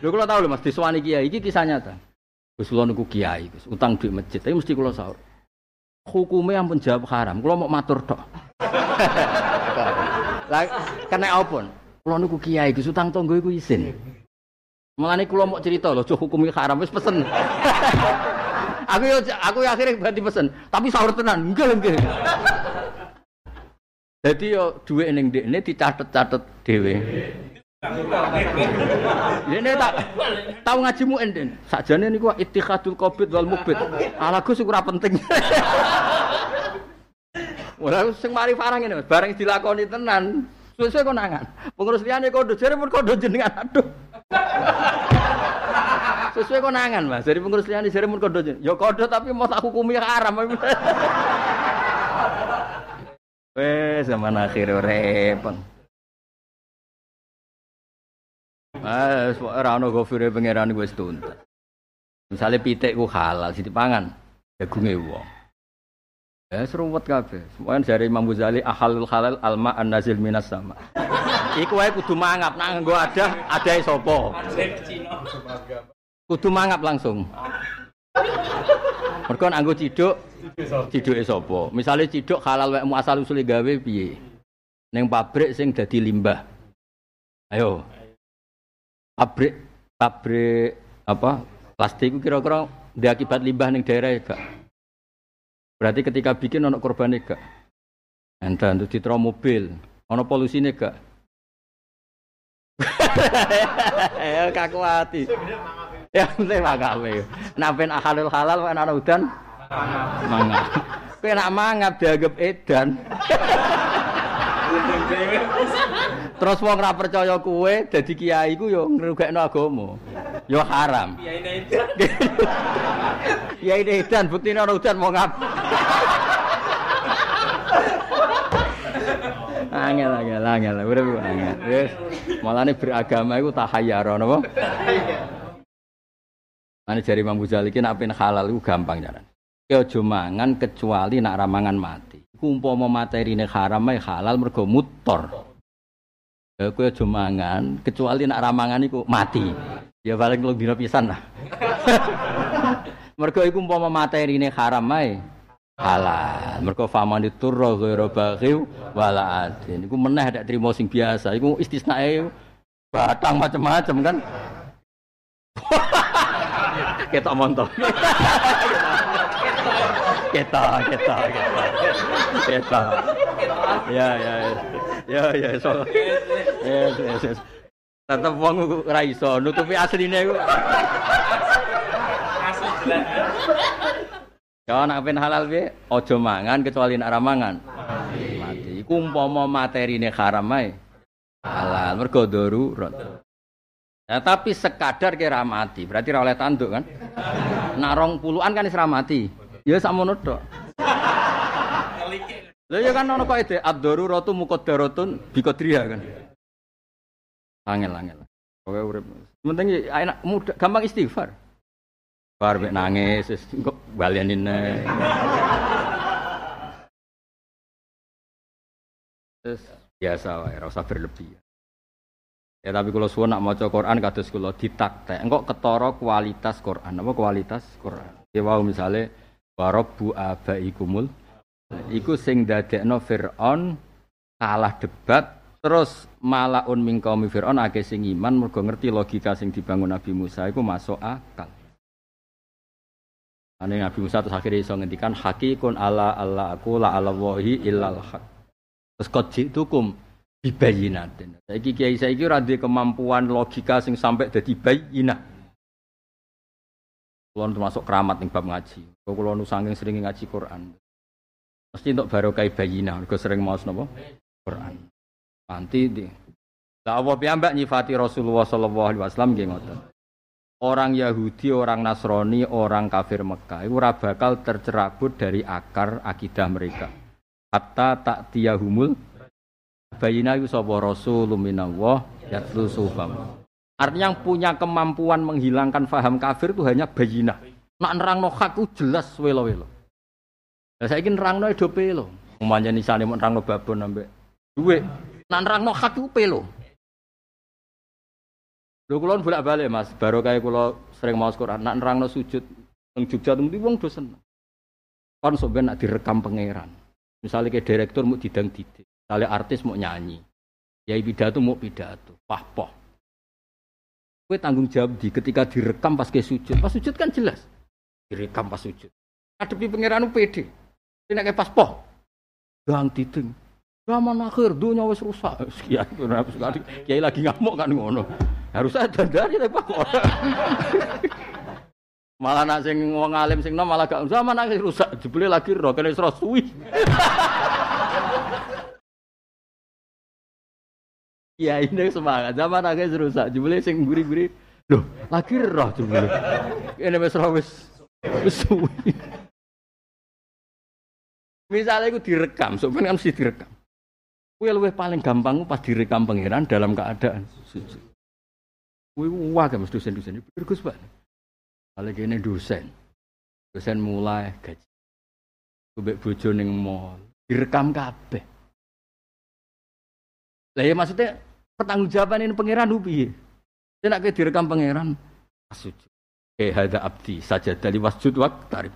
Lho kula tahu lho Mas diswani kiai iki kisah nyata. Gus kula niku kiai, Gus utang duit masjid, tapi mesti kula sahur. Hukumnya yang menjawab haram, kula mau matur tok. Lah kena apa? Kula niku kiai, Gus utang tonggo iku isin. Mulane kula mau cerita lho, hukumnya haram wis pesen. *laughs* aku yo aku akhirnya ganti pesen, tapi sahur tenan. Enggak enggak. Jadi yo duwe ning ndekne dicatet-catet dhewe. Ini tak tahu ngaji muin den. Sakjane niku ittikhadul qabid wal mubid. Ala Gus ora penting. *laughs* Ora sing mari farang ini, bareng dilakoni tenan. Suwe-suwe konangan. Pengurus liyane kondo jare pun kondo jenengan. Aduh. Sesuai konangan, Mas. Dari pengurus liyane jare pun kondo jenengan. Ya kondo tapi mau tak hukumi haram. *laughs* Wes zaman akhir repot. Ah, ora ono gofire pangeran wis tuntas. Misale pitik ku halal sing dipangan, dagunge wong. Ya seruwet kabeh. Semuanya dari Imam Ghazali ahalul halal alma an nazil minas sama. Iku wae kudu mangap nak nggo ada ada sapa. Kudu mangap langsung. Mergo nak nggo ciduk ciduke sapa. Misale ciduk halal wae asal usule gawe piye? Ning pabrik sing dadi limbah. Ayo, pabrik pabrik apa plastik kira-kira dia akibat limbah ning daerah ya gak berarti ketika bikin ono korban gak? Enta untuk ditro mobil ono polusi gak? *laughs* Ya kaku hati. Ya penting mangap napen halal halal ana udan? Mangap. Kowe nak mangap dianggap edan *laughs* Terus wong ora percaya kuwe dadi kiai ku yo ngrugekno agama. Yo haram. Kiai edan. *laughs* Kiai edan buktine ora udan mau *laughs* ngap. Angel angel angel urip angel. Wis malane beragama iku tahayyara napa? Ane jari Imam Ghazali ki nek halal iku gampang jaran. Ki aja mangan kecuali nak ramangan mati. Umpama materine haram ae halal mergo mutor. Ya kowe aja mangan kecuali nak ramangan iku mati. Ya paling lu dina pisan lah. *laughs* Mergo iku umpama materine haram ae halal. Mergo faman turra ghairu baghi wala adin. Iku meneh dak trimo sing biasa. Iku istisnae batang macam-macam kan. *laughs* Kita montok. Kita, kita, kita. Kita. Ya, ya, ya. Ya, ya, so. Yes, yes, yes. Tetep wong ora iso nutupi asline iku. Ya nek ben halal piye? Aja mangan kecuali nek mangan. Mati. Iku umpama materine haram ae. Halal mergo darurat. Ya tapi sekadar kira mati, berarti ora oleh tanduk kan? Nak rong puluhan kan wis mati. Ya sakmono tok. Lha ya kan ono kok ide ad-daruratu muqaddaratun kan. Angel angel. Oke urip. Penting enak mudah gampang istighfar. Bar mek nangis wis kok balianine. Terus biasa wae, ora usah berlebih. Ya tapi kalau suwun nak maca Quran kados kula ditaktek. Engko ketara kualitas Quran. Apa kualitas Quran? Ya wau misale warabbu abaikumul Iku sing dadekno Firaun kalah debat terus malaun min qaumi Firaun akeh sing iman mergo ngerti logika sing dibangun Nabi Musa iku masuk akal. Ane Nabi Musa terus akhirnya iso ngendikan hakikun ala Allah aku la ala wahi illal haq. Terus kau tukum dibayinatin. Saiki kiai saiki ora kemampuan logika sing sampai dadi bayinah. Kulo termasuk keramat ning bab ngaji. Kulo nu saking sering ngaji Quran. Mesti untuk barokai bayina, mergo sering maos napa? Quran. Nanti di Lah Allah piyambak nyifati Rasulullah sallallahu alaihi wasallam nggih. Orang Yahudi, orang Nasrani, orang kafir Mekah itu bakal tercerabut dari akar akidah mereka. Hatta tak tiahumul bayina itu sapa rasulun minallah yatlu suham. Artinya yang punya kemampuan menghilangkan faham kafir itu hanya bayina. Nak nerang no hak jelas welo-welo. Lah saiki nerangno do pelo. Umane nisane mau nerangno babon ambek duwe. Nak nerangno hak ku pelo. Lho kula bolak-balik Mas, baru kayak kula sering maos Quran, nak nerangno sujud nang Jogja temu wong do seneng. Kon sampeyan nak direkam pangeran. Misalnya kayak direktur mau didang didik, misalnya artis mau nyanyi, ya pidato mau pidato, pah poh. Kue tanggung jawab di ketika direkam pas ke sujud, pas sujud kan jelas, direkam pas sujud. Adepi pangeran pede. Nek pas poh. Gang dideng. Zaman akhir dunia wis rusak. *laughs* Kiai kiai lagi ngamuk kan ngono. Harus ada dari Pak. *laughs* Malah nak sing wong alim sing nom malah gak zaman akhir rusak. Jebule lagi ro kene wis suwi. *laughs* Ini semangat. Zaman akhir rusak. Jebule sing guri-guri. Loh, lagi roh jebule. Ini wis wis suwi. Misalnya itu direkam, sebenarnya kan mesti direkam. Kue luwih paling gampang pas direkam pangeran dalam keadaan. Kue wah gak mesti dosen-dosen itu Gus Pak. Kalau gini dosen, dosen mulai gaji. Kubek bojo ning mall, direkam kabeh. Lah ya maksudnya pertanggungjawaban ini pangeran ubi. Saya nak direkam pangeran sujud. Eh hada abdi saja dari wasjud wak tarif.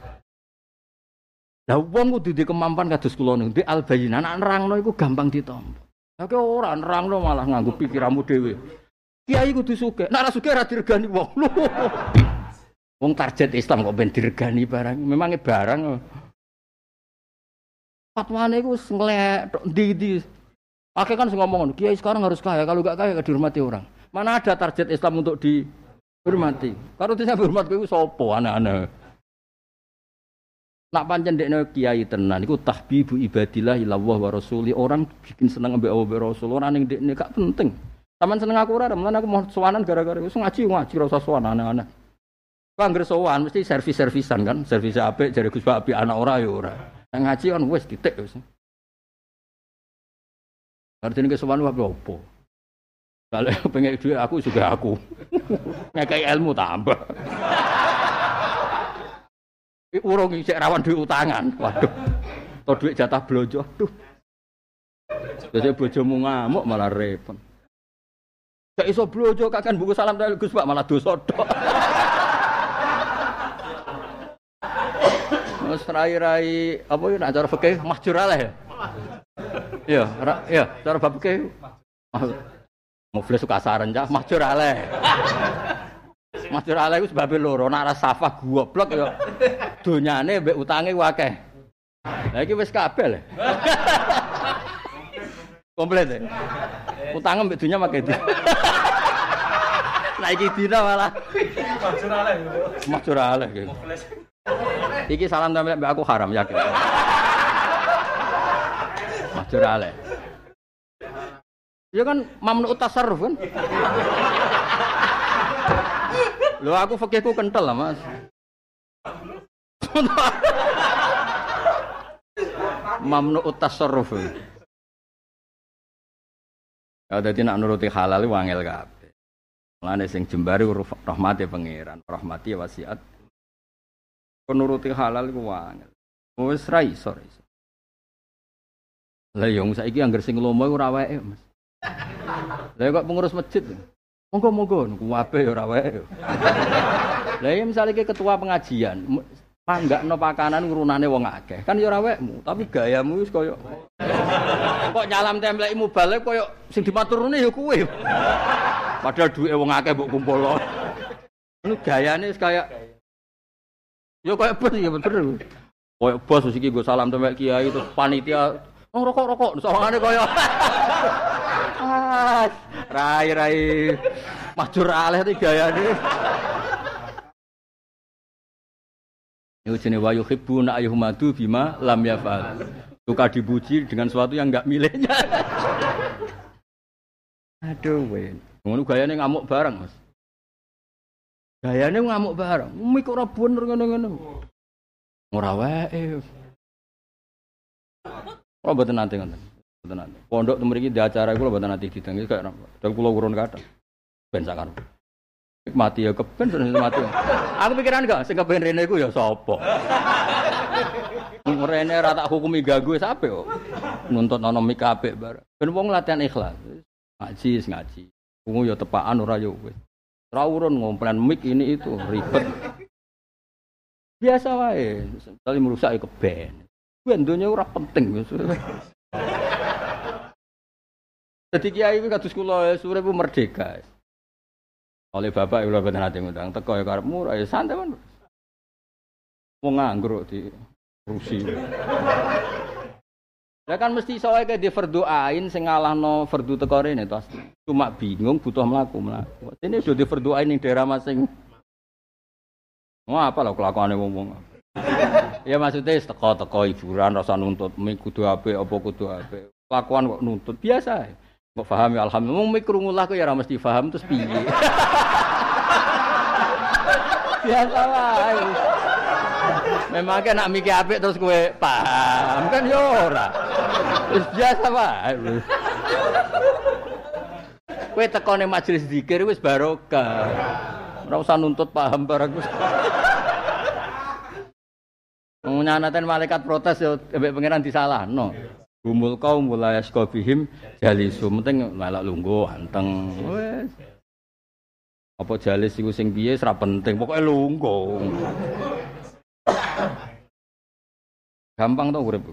Lah wong kudu di kemampuan kados kula niku di al bayyinah anak nerangno iku gampang ditampa. Lah kok ora nerangno malah nganggo pikiranmu dhewe. Kiai kudu sugih. Nek ora sugih ora diregani wong. *laughs* Wong target Islam kok ben diregani barang. Memangnya barang. Fatwane iku wis nglek ndi-ndi. Akhirnya kan ngomong, Kiai sekarang harus kaya, kalau gak kaya gak dihormati orang. Mana ada target Islam untuk dihormati? Kalau tidak hormat itu sopo anak-anak. Nak pancen dekne kiai tenan iku tahbibu ibadillah ilallah wa rasuli. Orang bikin seneng ambek Allah wa Rasul. Ora ning dekne gak penting. Taman seneng aku ora, mulane aku mau sowanan gara-gara wis ngaji ngaji ora usah sowan anak-anak. Kok anggere sowan mesti servis-servisan kan, servis apik jare Gus Pak anak ora ya ora. Ngaji kan wis titik wis. Artinya ke sowan apa opo? Kalau *laughs* pengen duit aku juga aku. *laughs* Ngekei ilmu tambah. Urung isik rawan duit utangan. Waduh. Atau duit jatah blojo. Aduh. Biasanya bojomu ngamuk malah repot. Gak iso blojo kakan buku salam dari Gus Pak malah dosa tok. Mas rai-rai apa ya cara fikih mahjur ya? Iya, iya, cara bab fikih. Muflis suka saran ya, mahjur Masjid Allah itu sebabnya loro, nak safah goblok ya. Donyane mbek utange akeh. Lah iki wis kabeh lho. *laughs* Komplit ya. Utang mbek dunya make di. Lah iki dina malah. Masjid Allah iki. Salam tambah mbek aku haram yakin. Masjid Allah. Ya kan mamnu tasarruf kan. Lo aku fakihku kental lah mas. *laughs* Mamnu utasarruf. Ya dadi nak nuruti halal wangel kabeh. Mulane sing jembari rahmati pangeran, rahmati wasiat. Nuruti halal iku wangel. Wis ra iso. Lah yo saiki anggere sing lomo ora awake, Mas. Lah kok pengurus masjid. Monggo monggo niku wae ora wae. Lah ya misale ketua pengajian, no pakanan ngurunane wong akeh. Kan ya ora wekmu, tapi gayamu wis koyo kok nyalam templekmu balik koyo sing dimaturune ya kuwe. Padahal duwe wong akeh mbok kumpul. Ini gayane wis kaya Ya koyo bos ya bener. Koyo bos iki gue salam templek kiai itu panitia Oh rokok rokok, sawangane koyo. *laughs* rai rai majur aleh iki gayane. Itu jenis wayu khibu na madu bima lam yafal. Suka dibuji dengan sesuatu yang enggak miliknya. *laughs* Aduh, wen. Ngono gayane ngamuk bareng, Mas. Gayane ngamuk bareng. Mik ora bener ngono-ngono. Ora wae. Oh, betul nanti ngoten. Betul nanti. Pondok tuh mriki di acara kula betul nanti didengi kayak napa. Dan kula urun kata. Ben sakar. Mati ya keben sudah *laughs* mati. Aku pikiran enggak sing keben rene iku ya sapa. *laughs* Rene ra tak hukumi gagu sape kok. Nuntut ana mik apik bareng. Ben wong latihan ikhlas. Ngaji ngaji. Ungu ya tepaan ora ya wis. Ora urun ngomplain mik ini itu ribet. Biasa wae. Sekali merusak ya keben. Kuwi dunya ora penting. *laughs* Jadi kiai itu kados kula sore bu merdeka. Oleh bapak ibu bapak nanti ngundang teko ya karepmu ya santai kan. Mau nganggur di Rusia. Ya kan mesti soalnya kayak di fardu ain sing ngalahno fardu teko rene to. Cuma bingung butuh melaku melaku. Ini udah di fardu ain ning daerah masing. Wah apa lo kelakuannya ngomong. ya maksudnya teko-teko hiburan rasa nuntut mie kudu ape apa kudu ape. Kelakuan kok nuntut biasa. Kok paham ya alhamdulillah. Mau mikir lah kok ya mesti paham terus piye. *laughs* biasa lah. Memang kan nak mikir apik terus kowe paham kan yo ora. Wis biasa wae. Kowe teko ning majelis zikir wis barokah. Ora usah nuntut paham barang. Menyanaten malaikat protes yo mbek pangeran disalahno. Gumul kaum mulai bihim jalisu penting malah lungguh anteng wis. Apa jalis iku sing piye ora penting, pokoke lungguh. Gampang tuh urip.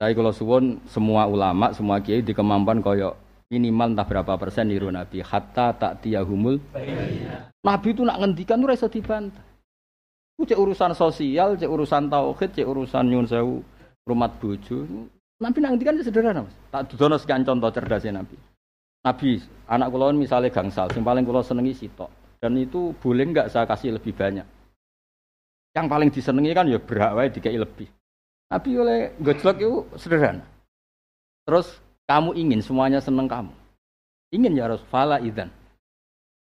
Tapi kalau suwon semua ulama, semua kiai di kemampuan koyok minimal entah berapa persen niru Nabi hatta tak tiahumul. Nabi itu nak ngendikan tuh rasa dibantah. Cek urusan sosial, cek urusan tauhid, cek urusan nyun sewu, rumah bojo. Nabi nak ngendikan sederhana mas. Tak dudono sekian contoh cerdasnya Nabi. Nabi, anak kulon misalnya gangsal, yang paling kulo senengi sitok. Dan itu boleh nggak saya kasih lebih banyak? Yang paling disenengi kan ya berhak wae dikai lebih. Nabi oleh gojlok itu sederhana. Terus kamu ingin semuanya seneng kamu. Ingin ya Rasul fala idan.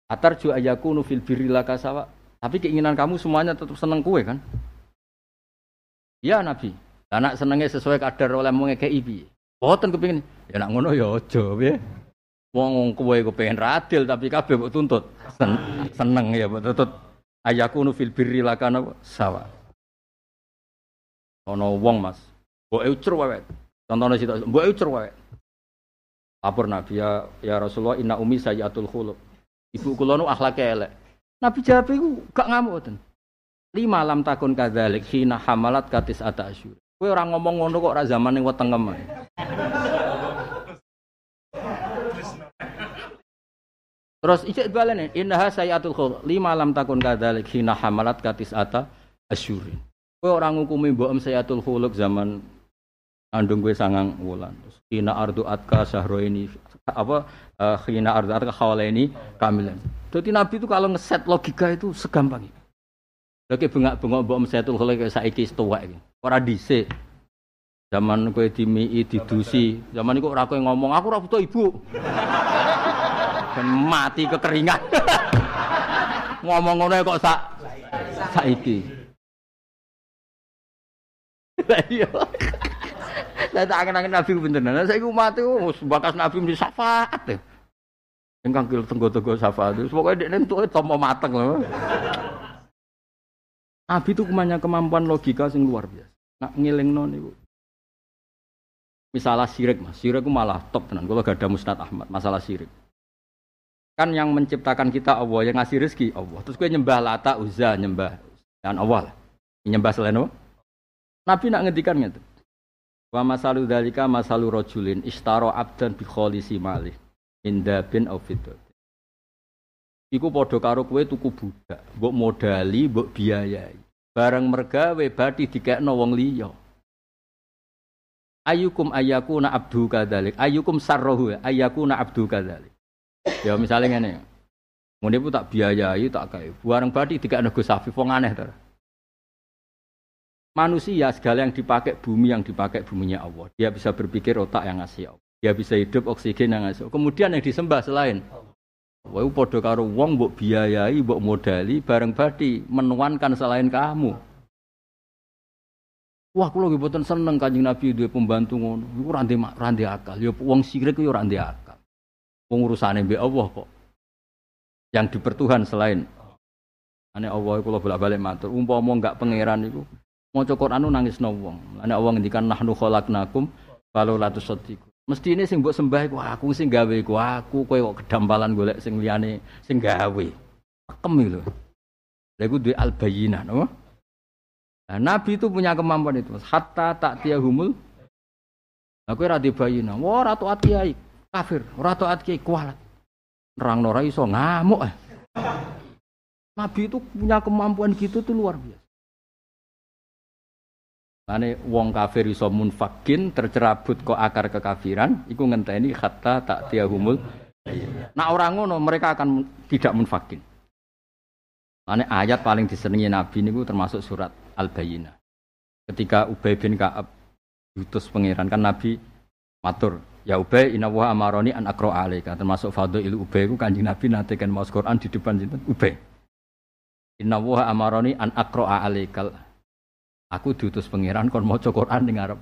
Atarju ayakunu fil birri kasawa. Tapi keinginan kamu semuanya tetap seneng kue kan? Ya Nabi. Anak senengnya sesuai kadar oleh mengekei ibi. Boten kepingin. Ya nak ngono ya aja ya. Wong kowe kepengin radil tapi kabeh mbok tuntut. Sen seneng ya mbok tuntut ayakunu fil birri lakana sawa. Ono wong Mas, mbok ucur wae. Contohnya situ, mbok ucur wae. Lapor Nabi ya, ya Rasulullah inna umi sayyatul khuluq. Ibu kula nu akhlake elek. Nabi jawab iku gak ngamuk ten. Lima lam takun kadzalik hina hamalat katis ata asyur. Kowe ora ngomong ngono kok ora zaman ning wetengem. Terus ijek balen innaha sayatul khul lima lam takun kadzalik hina hamalat katis ata asyurin. Kowe ora ngukumi mbok em sayatul khuluk zaman andung gue sangang wulan. Terus hina ardu atka sahro ini apa uh, hina ardu atka ini kamilan. Jadi Nabi itu kalau ngeset logika itu segampang itu. Lagi bengak-bengok em sayatul khuluk saiki setuwek iki. Ora dhisik. Zaman kowe dimii didusi, zaman iku ora kowe ngomong aku ora butuh ibu *laughs* mati kekeringan. *laughs* Ngomong ngono kok sak saiki. *laughs* Iya. Saya tak angen-angen Nabi bener. Nah, saya umat itu bakas Nabi mesti syafaat deh. Yang kangkil tenggo-tenggo syafaat itu. Dia nentu itu tombol mateng loh. Nabi itu punya kemampuan logika yang luar biasa. Nak ngiling non itu. Misalnya sirik mas, sirik itu malah top tenan. Kalau gak ada Musnad Ahmad, masalah sirik. Kan yang menciptakan kita Allah, yang ngasih rezeki Allah. Terus gue nyembah Lata, Uzza, nyembah dan Allah. Nyembah selain Allah. Nabi nak ngedikan gitu. Wa masalu dalika masalu rojulin istaro abdan bi kholisi malih inda bin aufidot. Iku podo karo kue tuku budak, mbok modali, mbok biayai. Bareng mergawe badi dikekno wong liya. Ayukum ayakuna abdu kadalik. Ayukum sarrohu ayakuna abdu kadalik. Ya misalnya ngene. Pun tak biayai tak kayak Barang badi tidak nego safi wong aneh to. Manusia segala yang dipakai bumi yang dipakai buminya Allah. Dia bisa berpikir otak yang ngasih Allah. Dia bisa hidup oksigen yang ngasih. Allah. Kemudian yang disembah selain Wah, podo karo wong mbok biayai, mbok modali bareng badi menuankan selain kamu. Wah, kula nggih boten seneng Kanjeng Nabi duwe pembantu ngono. Iku ora akal. Ya wong sirik yo ora akal pengurusan mbek Allah kok. Yang dipertuhan selain ane Allah iku bolak-balik matur, umpama enggak pangeran iku maca Quran nangis wong. Ane Allah ngendikan nahnu khalaqnakum kalau latu sadiku. Mesti ini sing mbok sembah iku aku sing gawe iku aku kowe kok kedampalan golek sing liyane sing gawe. Pakem lho. Lha iku duwe no? Nah, Nabi itu punya kemampuan itu. Hatta tak tiahumul. Aku ora dibayina. Wah, ratu kiai kafir, ora taat kiai kualat. Nerang ora iso ngamuk. Nabi itu punya kemampuan gitu tuh luar biasa. Mane wong kafir iso munfakin tercerabut kok akar kekafiran iku ngenteni hatta tak tiahumul. Nah orang ngono mereka akan tidak munfakin. Mane ayat paling disenangi Nabi niku termasuk surat Al-Bayyinah. Ketika Ubay bin Ka'ab diutus pangeran kan Nabi matur, ya Ubay inna wa amaroni an akro alaika termasuk fadhil Ubay ku Kanjeng Nabi nate kan Quran di depan sinten Ubay. Inna wa amaroni an akro alaikal Aku diutus pangeran kon maca Quran ning ngarep.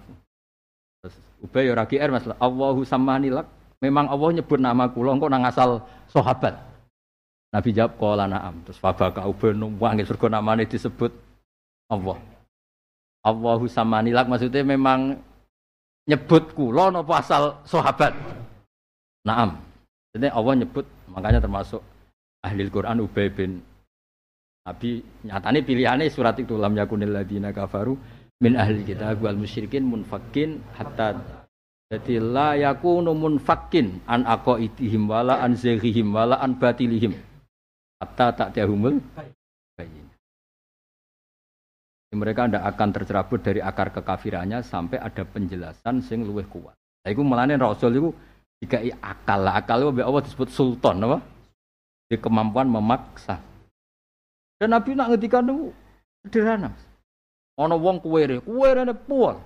Terus Ubay ora GR Mas. Allahu samani lak. Memang Allah nyebut nama kula engko nang asal sahabat. Nabi jawab qala na'am. Terus fabaka Ubay wangi surga namane disebut Allah. Allahu samani lak maksudnya memang nyebut kula napa asal sahabat. Naam. Jadi Allah nyebut makanya termasuk ahli Quran Ubay bin Nabi nyatane pilihannya surat itu lam yakunil ladina kafaru min ahli kitab wal musyrikin munfakin hatta jadi la yakunu munfakin an aqaidihim wala an zaghihim wala an batilihim hatta tak tiahumul bayin. Mereka tidak akan tercerabut dari akar kekafirannya sampai ada penjelasan sing luwih kuat. Nah, itu melane Rasul itu jika akal, akal itu Allah disebut sultan, apa? Di kemampuan memaksa. Dan Nabi nak ngedikan itu sederhana. Ono wong kuwere, kuwere ne pual.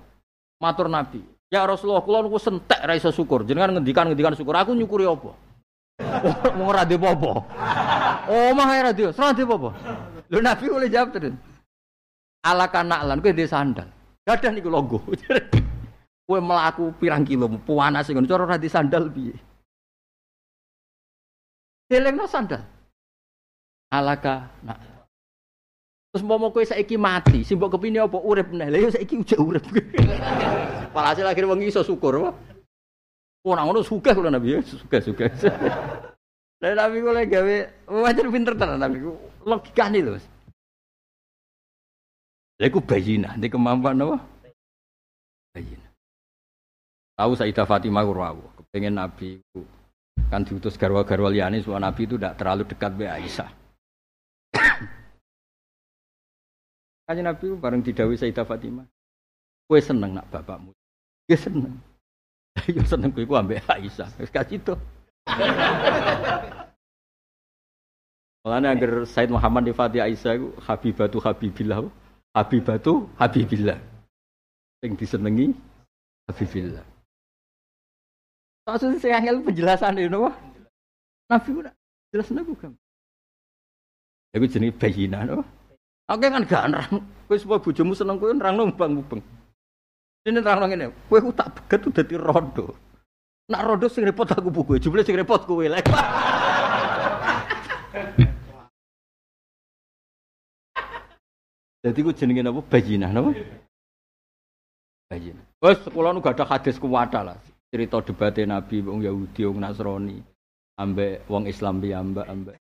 Matur Nabi, ya Rasulullah, kula niku sentek ra iso syukur. Jenengan ngendikan ngendikan syukur, aku nyukuri apa? *laughs* Wong ora de apa. Oh, mah ora de, ora de apa. Lho Nabi oleh jawab terus. Ala kanaklan kowe de sandal. Gadah niku logo. *laughs* Kowe melaku pirang kilo, puanas ngono, cara ora di sandal piye? Delengno sandal. Alaka nak Terus mau kowe saiki mati, simbok kepini apa urip meneh. Lah ya saiki ujek urip. *laughs* Walhasil akhir wong iso syukur. Oh nang ngono sugih kula Nabi, sugih-sugih. *laughs* Lah Nabi kula gawe wajar pinter tenan Nabi ku. Logikane lho. Lha iku bayina, nek kemampuan apa? Bayina. Tahu Sayyidah Fatimah Rawu, kepengen Nabi ku kan diutus garwa-garwa liyane supaya Nabi itu tidak terlalu dekat be Aisyah. Kanjeng Nabi bareng didawi Sayyidah Fatimah. Kue seneng nak bapakmu. Dia seneng. Ya seneng *laughs* kue ku ambek Aisyah. Wis kasih *laughs* itu. Makanya agar Said Muhammad di Fatih Aisyah itu Habibatu Habibillah. Habibatu Habibillah. Yang disenengi Habibillah. Maksudnya saya angel penjelasan itu, wah. Nabi udah jelas nabi kan. Aku jenis bayina, no? Oke kan gak nerang. Kowe supaya bojomu seneng kowe nerangno mbang-mbang. Ini nerangno ngene, kowe ku tak beget tuh dadi rondo. Nak rondo sing repot aku buku, jumlah sing repot kowe lek. Jadi ku jenenge napa bajinah napa? Bajinah. Wes sekolah nu gak ada hadis kuwata lah. Cerita debatnya Nabi wong Yahudi wong Nasrani ambek wong Islam piyambak ambek.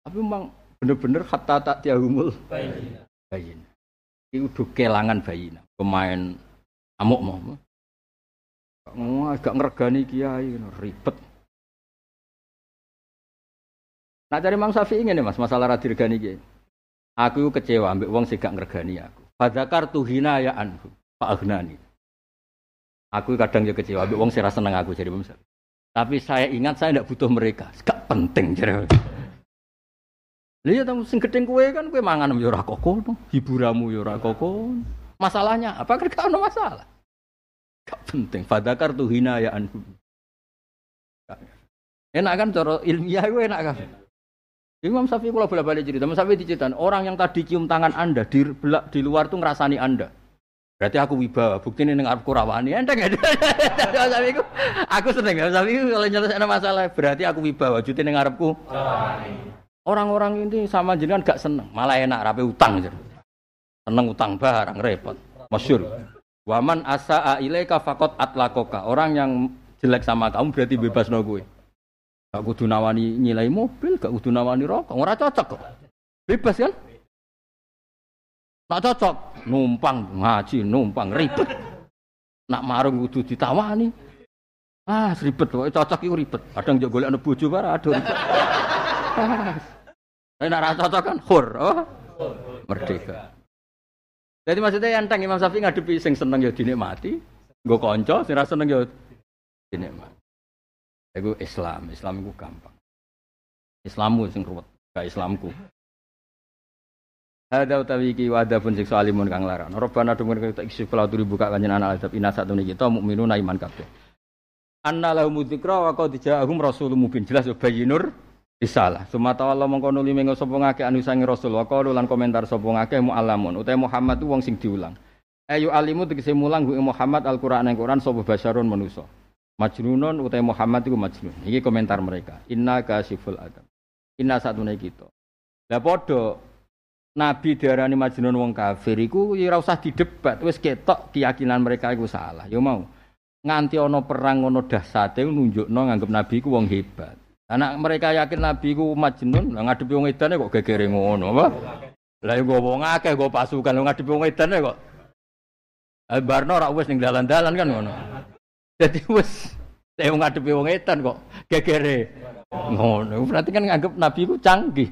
Tapi memang bener-bener kata tak tiahumul bayin. Itu udah kelangan bayin. Pemain amuk mau. Ngomong agak ngergani kiai ribet. Nah cari Mang Safi ingin mas masalah radirgani kiai. Aku kecewa ambek wong sih gak ngergani aku. Fadzakar tuhina ya anhu. Pak Agnani. Aku kadang juga kecewa ambek wong sih seneng aku jadi Mang Tapi saya ingat saya tidak butuh mereka. Gak penting jadi. Lihat tamu sing gedeng kue kan kue mangan yo ora koko, hiburamu yo ora koko. Masalahnya apa kan gak masalah. Gak penting. Fadakar tuh hina ya anhu. Enak kan cara ilmiah gue enak kan. Imam Syafi'i kalau bolak balik cerita, Imam Syafi'i diceritakan orang yang tadi cium tangan anda di, di luar tuh ngerasani anda. Berarti aku wibawa, bukti ini dengar kurawani. Anda nggak ada. aku seneng. Syafi'i kalau nyelesaikan masalah, berarti aku wibawa. Juti dengar aku. Orang-orang ini sama jenengan gak seneng, malah enak rapi utang jadi. Seneng utang barang repot. Masyur. Waman asa ilaika fakot atlakoka. Orang yang jelek sama kamu berarti bebas no gue. Gak kudu nawani nilai mobil, gak kudu nawani rokok. Ora cocok kok. Bebas kan? Nak cocok, numpang ngaji, numpang ribet. Nak marung kudu ditawani. Ah, ribet kok. Cocok itu ribet. Kadang juga golek anak bojo bara, aduh ribet. *laughs* Nek ora cocok kan hur, oh? Merdeka. Jadi maksudnya enteng Imam Syafi'i ngadepi sing seneng ya dinikmati, nggo kanca sing ra seneng ya dinikmati. Iku Islam, Islam iku gampang. Islammu sing ruwet, gak Islamku. Ada utawi iki pun siksa alimun kang larang. Robbana dumur kita isi kula turi buka kanjen anak azab ina satu kita mukminuna iman kabeh. Anna lahum dzikra wa qad ja'ahum rasulun mubin jelas bayinur risalah. Sumata Allah mongko nuli mengo sapa anu sangi rasul wa qalu lan komentar sapa ngake muallamun utai Muhammad tu wong sing diulang. Ayu alimu tegese mulang gue Muhammad Al-Qur'an yang Qur'an sapa basyarun manusa. Majnunun utai Muhammad iku majnun. Iki komentar mereka. Inna kasiful adam. Inna satune kita. Lah padha Nabi diarani majnun wong kafir iku ya ora usah didebat, wis ketok keyakinan mereka iku salah. Ya mau. Nganti ana perang ngono dahsate nunjukno nganggep Nabi iku wong hebat. Anak mereka yakin Nabi ku majnun, lah ngadepi wong edane kok gegere ngono, apa? Lah yo wong akeh go pasukan lo ngadepi wong edane kok. Barno ora wis ning dalan-dalan kan ngono. Dadi wis saya ngadepi wong edan kok gegere ngono. Berarti kan nganggep Nabi ku canggih.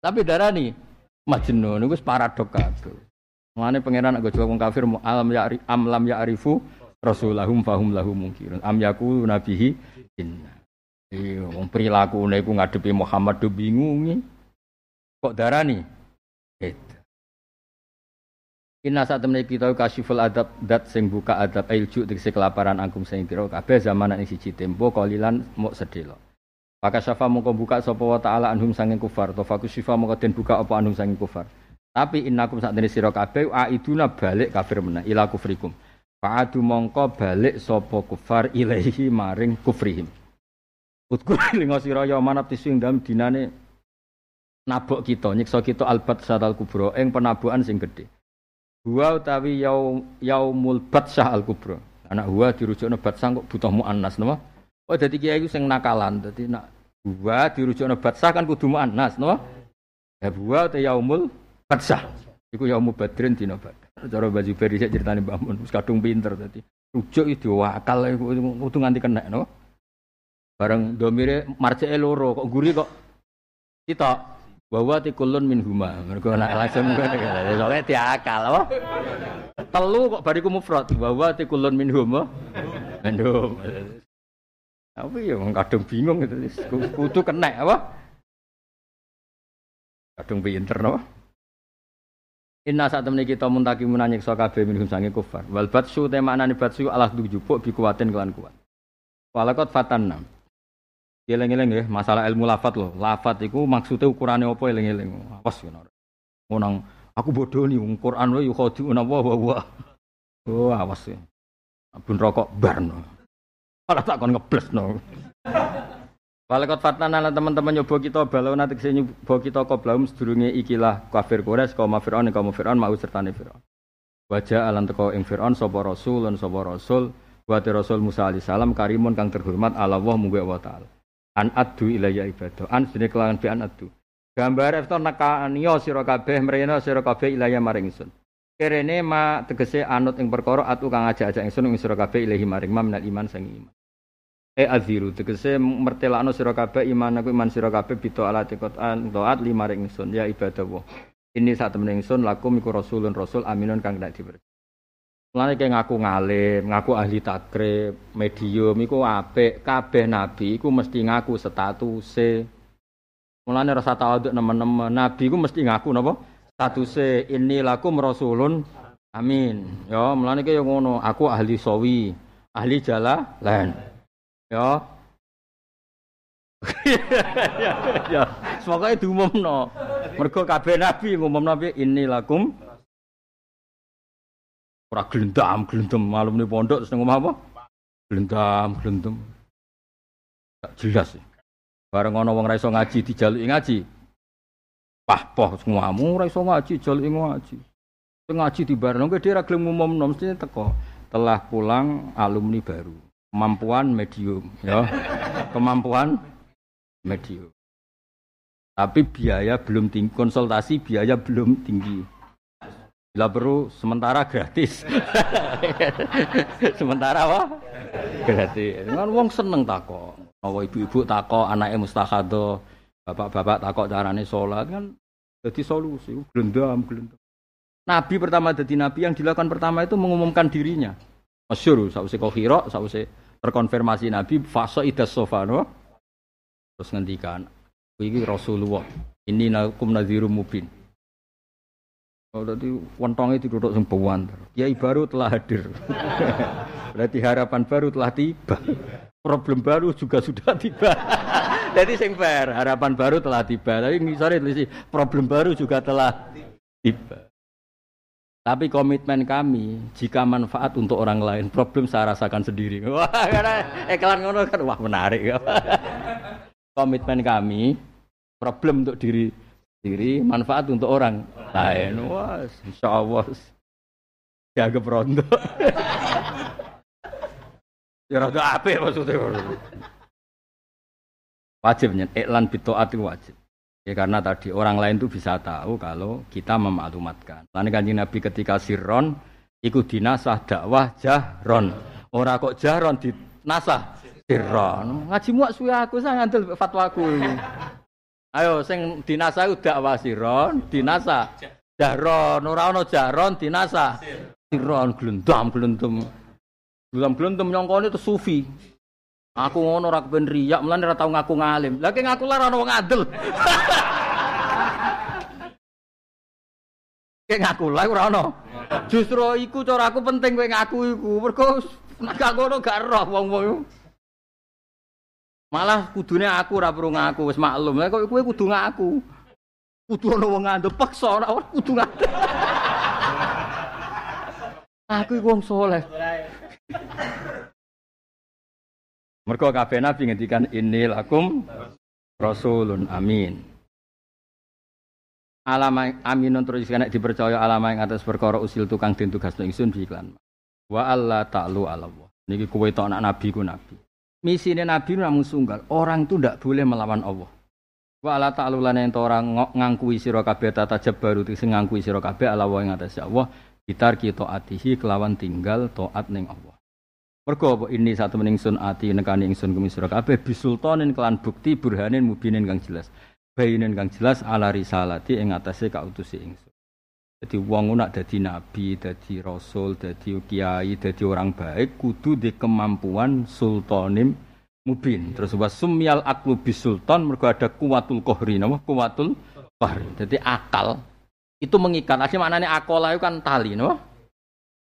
Tapi darani majnun niku paradok kabeh. Mane pangeran nek gojo wong kafir alam ya am lam rasulahum fahum lahu mungkirun. Am yaku nabihi inna. Iya, wong prilakune ngadepi Muhammad do bingung. Kok darani? Itu. Inna saat temen kita kasiful adab dat sing buka adab ilju tegese kelaparan angkum sing kira kabeh zaman ing siji tempo kalilan mok sedelo. Maka syafa mongko buka sapa wa taala anhum sanging kufar, to fakus syifa mongko den buka apa anhum sanging kufar. Tapi innakum sak dene sira kabeh aiduna balik kafir meneh ila kufrikum. Fa'adu mongko balik sapa kufar ilaihi maring kufrihim. Utkur linga *laughs* sira ya manap tising dalam dinane nabok kita, nyiksa kita albat satal kubro ing penabukan sing gedhe. Huwa utawi yau yaumul batsyah al kubro. Anak huwa dirujukno batsah kok butuh muannas napa? Oh dadi kiai iku sing nakalan. Dadi nak buah dirujukno batsah kan kudu muannas, napa? Ya buah te yaumul batsah. Iku yaumul badrin dina badar. Cara baju beri ceritane Mbah Mun wis kadung pinter dadi. Rujuk itu wakal iku kudu nganti kena no. Bareng domire marjeke loro kok guri kok kita bahwa tikulun min huma. Mergo nek langsung ngene soalnya diakal apa? Telu kok bariku mufrad bahwa tikulun min huma. Mendum. Apa ya kadung bingung itu. Kudu kena apa? Kadung pinter no. Inna saat temen kita muntaki munanyik so kabeh minhum sange kufar. Wal batsu te maknane batsu Allah jupuk bi kuwatin kelan kuat. Walakot fatanna. Eleng-eleng ya, masalah ilmu lafat loh. Lafat itu maksudnya ukurannya apa eleng-eleng. Awas ngono. Ngonang aku bodoh nih Quran wae yukhadi'una wa wa. Oh, awas ya. Bun rokok barno. Malah tak kon ngeblesno. Walakot fatana lan teman-teman nyoba kita balau nanti ke sini nyoba kita belum sedurunge ikilah kafir Quraisy kaum Fir'aun kaum Fir'aun mau sertane Fir'aun. Wajah alam teko ing sapa rasul lan sapa rasul wa rasul Musa alaihi salam karimun kang terhormat Allah munggu wa taala. An adu ilayya ibadah. An sedene kelawan bi an adu. Gambar efto nakaniyo sira kabeh mrene sira kabeh ilayya maring ingsun. Kerene ma tegese anut ing perkara atu kang ajak-ajak ingsun ing sira kabeh ilahi maring iman sang iman. E aziru tegese mertelakno sira kabeh iman aku iman sira kabeh bito ala an taat lima ring ingsun ya ibadah. Ini saat temen ingsun lakum iku rasulun rasul aminun kang dak diber. Mulane kayak ngaku ngalim, ngaku ahli takrib, medium iku apik, kabeh nabi iku mesti ngaku statuse. Mulane rasa tawaduk nemen-nemen, nabi iku mesti ngaku napa? Statuse ini lakum rasulun amin. Ya, mulane kaya ngono, aku ahli sawi, ahli jalan. Ya. *laughs* ya, ya. Semoga itu umumno. Mergo kabeh nabi ngumumno nabi ini lakum ora glendam glendem malum ni pondok terus ngomong apa? Glendam glendem. Gak jelas sih. Bareng ana wong ra iso ngaji dijaluki ngaji. Pah poh semuamu ra iso ngaji jaluki ngaji. Ngaji di bareng kowe dhewe ra gelem ngumumno mesti teko. Telah pulang alumni baru kemampuan medium ya kemampuan medium tapi biaya belum tinggi konsultasi biaya belum tinggi bila perlu sementara gratis *laughs* sementara apa gratis kan wong seneng tako oh, ibu-ibu tako anaknya mustahado bapak-bapak tako carane sholat kan jadi solusi gelendam gelendam Nabi pertama jadi nabi yang dilakukan pertama itu mengumumkan dirinya. Masyur, sausé kohiro, sausé terkonfirmasi nabi fasa idas sofa no? Terus ngendikan, ini Rasulullah, ini nakum nadhirum mubin. Tadi wontonge duduk sing bawan. Kiai baru telah hadir. *laughs* Berarti harapan baru telah tiba. Problem baru juga sudah tiba. *laughs* Jadi sing fair, harapan baru telah tiba. Tapi misalnya problem baru juga telah tiba. Tapi komitmen kami, jika manfaat untuk orang lain, problem saya rasakan sendiri. *laughs* Wah, karena iklan ngono kan wah menarik. komitmen kami, problem untuk diri sendiri, manfaat untuk orang lain. Wah, insya Allah. *laughs* Ya rondo. ya rada apa maksudnya? Wajib nyen iklan bitoat itu wajib. Ya karena tadi orang lain itu bisa tahu kalau kita memaklumatkan. Lalu kanjeng Nabi ketika sirron ikut dinasah dakwah jahron. Orang kok jahron di nasah sirron. Ngaji muak suwe aku saya ngantel fatwaku. Ayo sing dinasah dakwah sirron, dinasah jahron. Ora ono jahron dinasah sirron glendam glendem. Glendam glendem nyongkone itu sufi. Aku ngono ora kepen riyak, mulane ora tau ngaku ngalim. Lah ki ngaku lara ono wong adil. *laughs* Ki ngaku lah ora. Justru iku cara aku penting kowe ngaku iku. Mergo nek ngono gak roh wong-wong. Malah kudune aku ora perlu ngaku wis maklum. Lah kok kowe kudu ngaku. Kudu ono wong ngandel paksa ora kudu ngaku. *laughs* Aku iku wong saleh. Mergo kabeh nabi ngendikan ini lakum rasulun amin. Alama aminun terus kena dipercaya alama yang atas perkara usil tukang den tugas ingsun di iklan. Wa Allah ta'lu ala Allah. Niki kowe tok anak nabi ku nabi. Misine nabi namun sunggal, orang itu ndak boleh melawan Allah. Wa Allah ta'lu lan ento orang ngangkui sira kabeh tata baru sing ngangkui sira kabeh ala wa ing atas Allah. Bitar kita atihi kelawan tinggal taat ning Allah. Mergo apa ini satu meningsun ati nekani ingsun kumi sira kabeh bisultanin kelan bukti burhanin mubinin kang jelas. Bayinin kang jelas ala risalati ing atase kautusi ingsun. Jadi wong nak dadi nabi, dadi rasul, dadi kiai, dadi orang baik kudu di kemampuan sultanim mubin. Terus was sumyal aklu bisultan mergo ada kuwatul kohri nama kuwatul kohri. Jadi akal itu mengikat. Asli maknanya akola itu kan tali, no?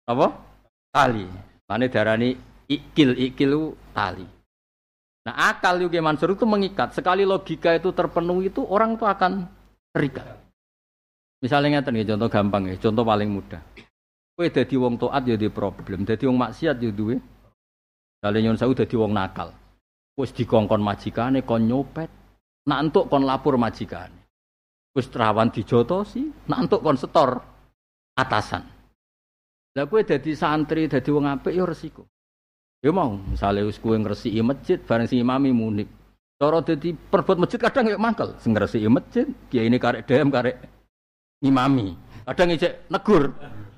Apa? Tali. Mana darani ikil ikil tali. Nah akal juga Mansur itu mengikat. Sekali logika itu terpenuhi itu orang itu akan terikat. Misalnya ngeten ya contoh gampang ya, contoh paling mudah. Kue jadi wong toat ya di problem, jadi wong maksiat ya duwe. Misalnya nyon saya dadi wong nakal. Wis dikongkon majikane kon nyopet, nak entuk kon lapor majikane. Wis terawan dijotosi, nak entuk kon setor atasan. Lah kue dadi santri, dadi wong apik ya resiko. Ya mau, misalnya wis kowe ngresiki masjid bareng si imami munib. Cara dadi perbuat masjid kadang ya mangkel, sing ngresiki masjid, kiai ini karek dem karek imami. Kadang ijek negur.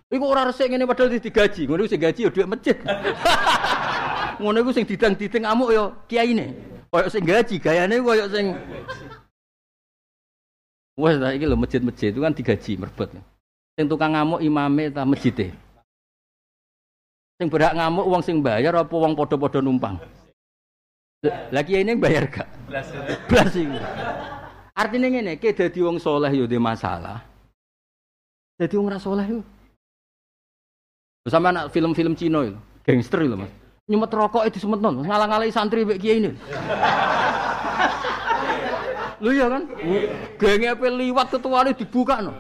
Iku ora resik ngene padahal digaji. Ngono sing gaji ya dhuwit masjid. *laughs* Ngono iku sing didang-diding amuk ya kiyaine. Koyok sing gaji gayane koyok sing Wes ta iki lho masjid-masjid itu kan digaji merbot. Sing tukang ngamuk imame ta masjide. Sing berhak ngamuk uang sing bayar apa uang podo-podo numpang? Lagi ini yang bayar gak? Belas ini. Artinya ini, kayak jadi uang soleh yo masalah. Jadi uang soleh yo. Sama anak film-film Cina itu, gangster itu mas. Nyumet rokok itu semet non, ngalang-ngalai santri bek kiai ini. Lu ya kan? Gengnya apa liwat ketua ini dibuka no.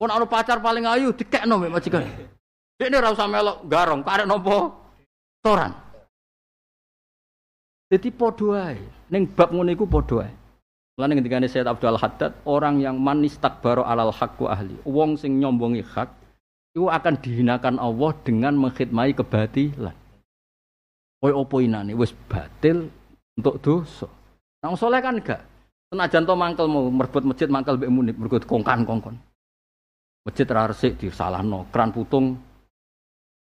Kon ada pacar paling ayu dikek no mek majikan. Ini ora usah melok garong, karek nopo toran. Jadi podo ae. Ning bab ngono iku podo ae. Lan ketika Sayyid Abdul Haddad, orang yang manis takbaro alal hakku ahli, wong sing nyombongi hak, itu akan dihinakan Allah dengan mengkhidmati kebatilan. Koy opo inane wis batil untuk dosa. Nang soleh kan enggak. Senajan to mangkel mau merbut masjid mangkel mbek munib mergo kongkan-kongkon. Masjid ra resik disalahno, kran putung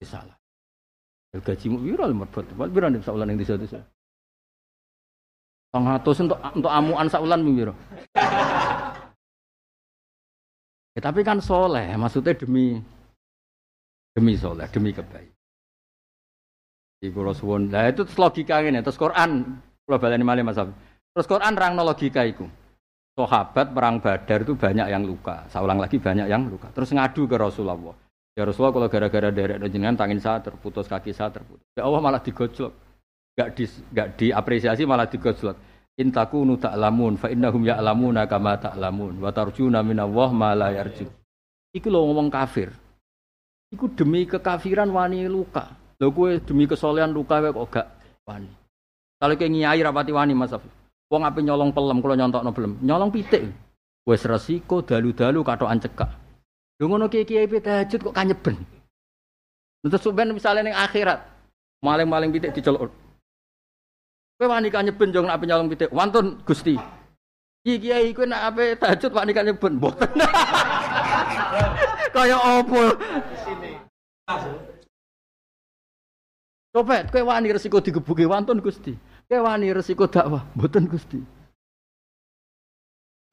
salah. Gajimu viral merbot. Piro nek saulan ning desa-desa? Atus untuk untuk amuan saulan piro? ya, tapi kan soleh, maksudnya demi demi soleh, demi kebaikan. Di kulo suwun. Lah itu logika ini, terus Quran kulo baleni malih Mas Terus Quran rangno logika iku. Sahabat perang Badar itu banyak yang luka. Saya ulang lagi banyak yang luka. Terus ngadu ke Rasulullah. Ya Rasulullah kalau gara-gara derek jenengan tangin saya terputus kaki saya terputus. Ya Allah malah digojlok. Gak di gak diapresiasi malah digojlok. Intakunu ta'lamun fa innahum ya'lamuna kama ta'lamun wa tarjuna minallah ma la yarju. Iku lho ngomong kafir. Iku demi kekafiran wani luka. Lho kowe demi kesolehan luka kok gak wani. Kalau kayak ngiyai rapati wani Mas. Wong ape nyolong pelem kula nyontokno pelem. Nyolong pitik. Wis resiko dalu-dalu katokan cekak. Lho ngono kiai-kiai tahajud kok kanyeben. Terus sampean misalnya ning akhirat, maling-maling pitik diceluk. Kowe wani kanyeben jong ape nyolong pitik. Wonten Gusti. Iki kiai kowe nak ape tahajud wani kanyeben. Mboten. *laughs* Kaya opo? Copet, kowe wani resiko digebuki wonten Gusti. Kowe wani resiko dakwah, mboten Gusti.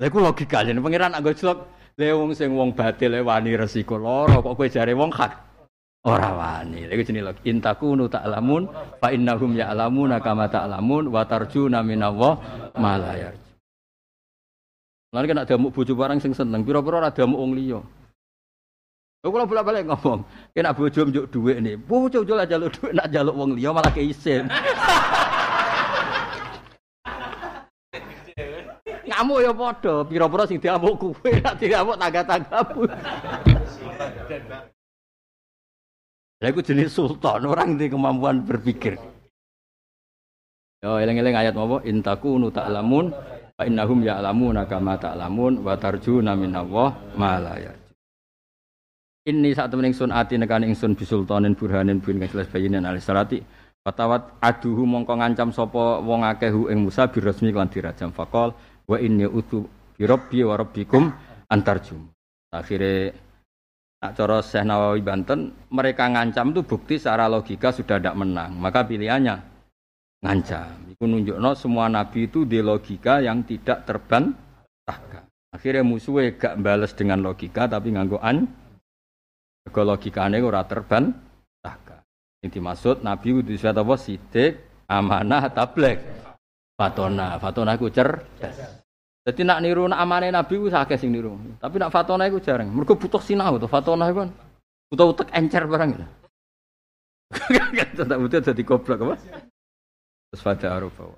Lha iku logika jeneng pangeran anggo celok Le wong sing wong batil wani resiko lara kok kowe jare wong hak ora wani. Iku jenenge lho intakunu ta'lamun fa innahum ya'lamuna kama ta'lamun wa tarjuna minallah ma la yarju. Lan kena damuk bojo barang sing seneng, pira-pira ora damuk wong liya. Lha kula bolak-balik ngomong, kena bojo njuk dhuwit nih. Bojo njuk jaluk dhuwit nak jaluk wong liya malah keisin. *laughs* ngamuk ya padha, pira-pira sing diamuk kowe, nek diamuk tangga-tanggamu. *laughs* Lha iku jenis sultan, orang di kemampuan berpikir. Yo eling-eling ayat apa? Intakunu ta'lamun fa innahum ya'lamuna kama ta'lamun wa tarjuna minallah ma la Ini saat temen ingsun ati nekan ingsun bisultanin burhanin bin jelas bayinin alisalati. Fatawat aduhu mongko ngancam sapa wong akeh ing Musa birasmi kan dirajam fakol wa inni utu bi rabbi wa rabbikum antarjum. Akhirnya nak cara Syekh Nawawi Banten mereka ngancam itu bukti secara logika sudah tidak menang. Maka pilihannya ngancam. Itu nunjukno semua nabi itu di logika yang tidak terbantahkan. Akhirnya musuhnya gak balas dengan logika tapi nganggo an. Ke logikanya ora terbantahkan. Yang dimaksud nabi itu apa? Sidik, amanah, tablek. Fatona, Fatona iku cerdas. Jadi nak niru nak amane Nabi ku sakit sing niru. Tapi nak Fatona iku jarang. Mergo butuh sinau to Fatona iku kan. Butuh utek encer barang gitu. *laughs* Tak butuh jadi goblok apa? Terus.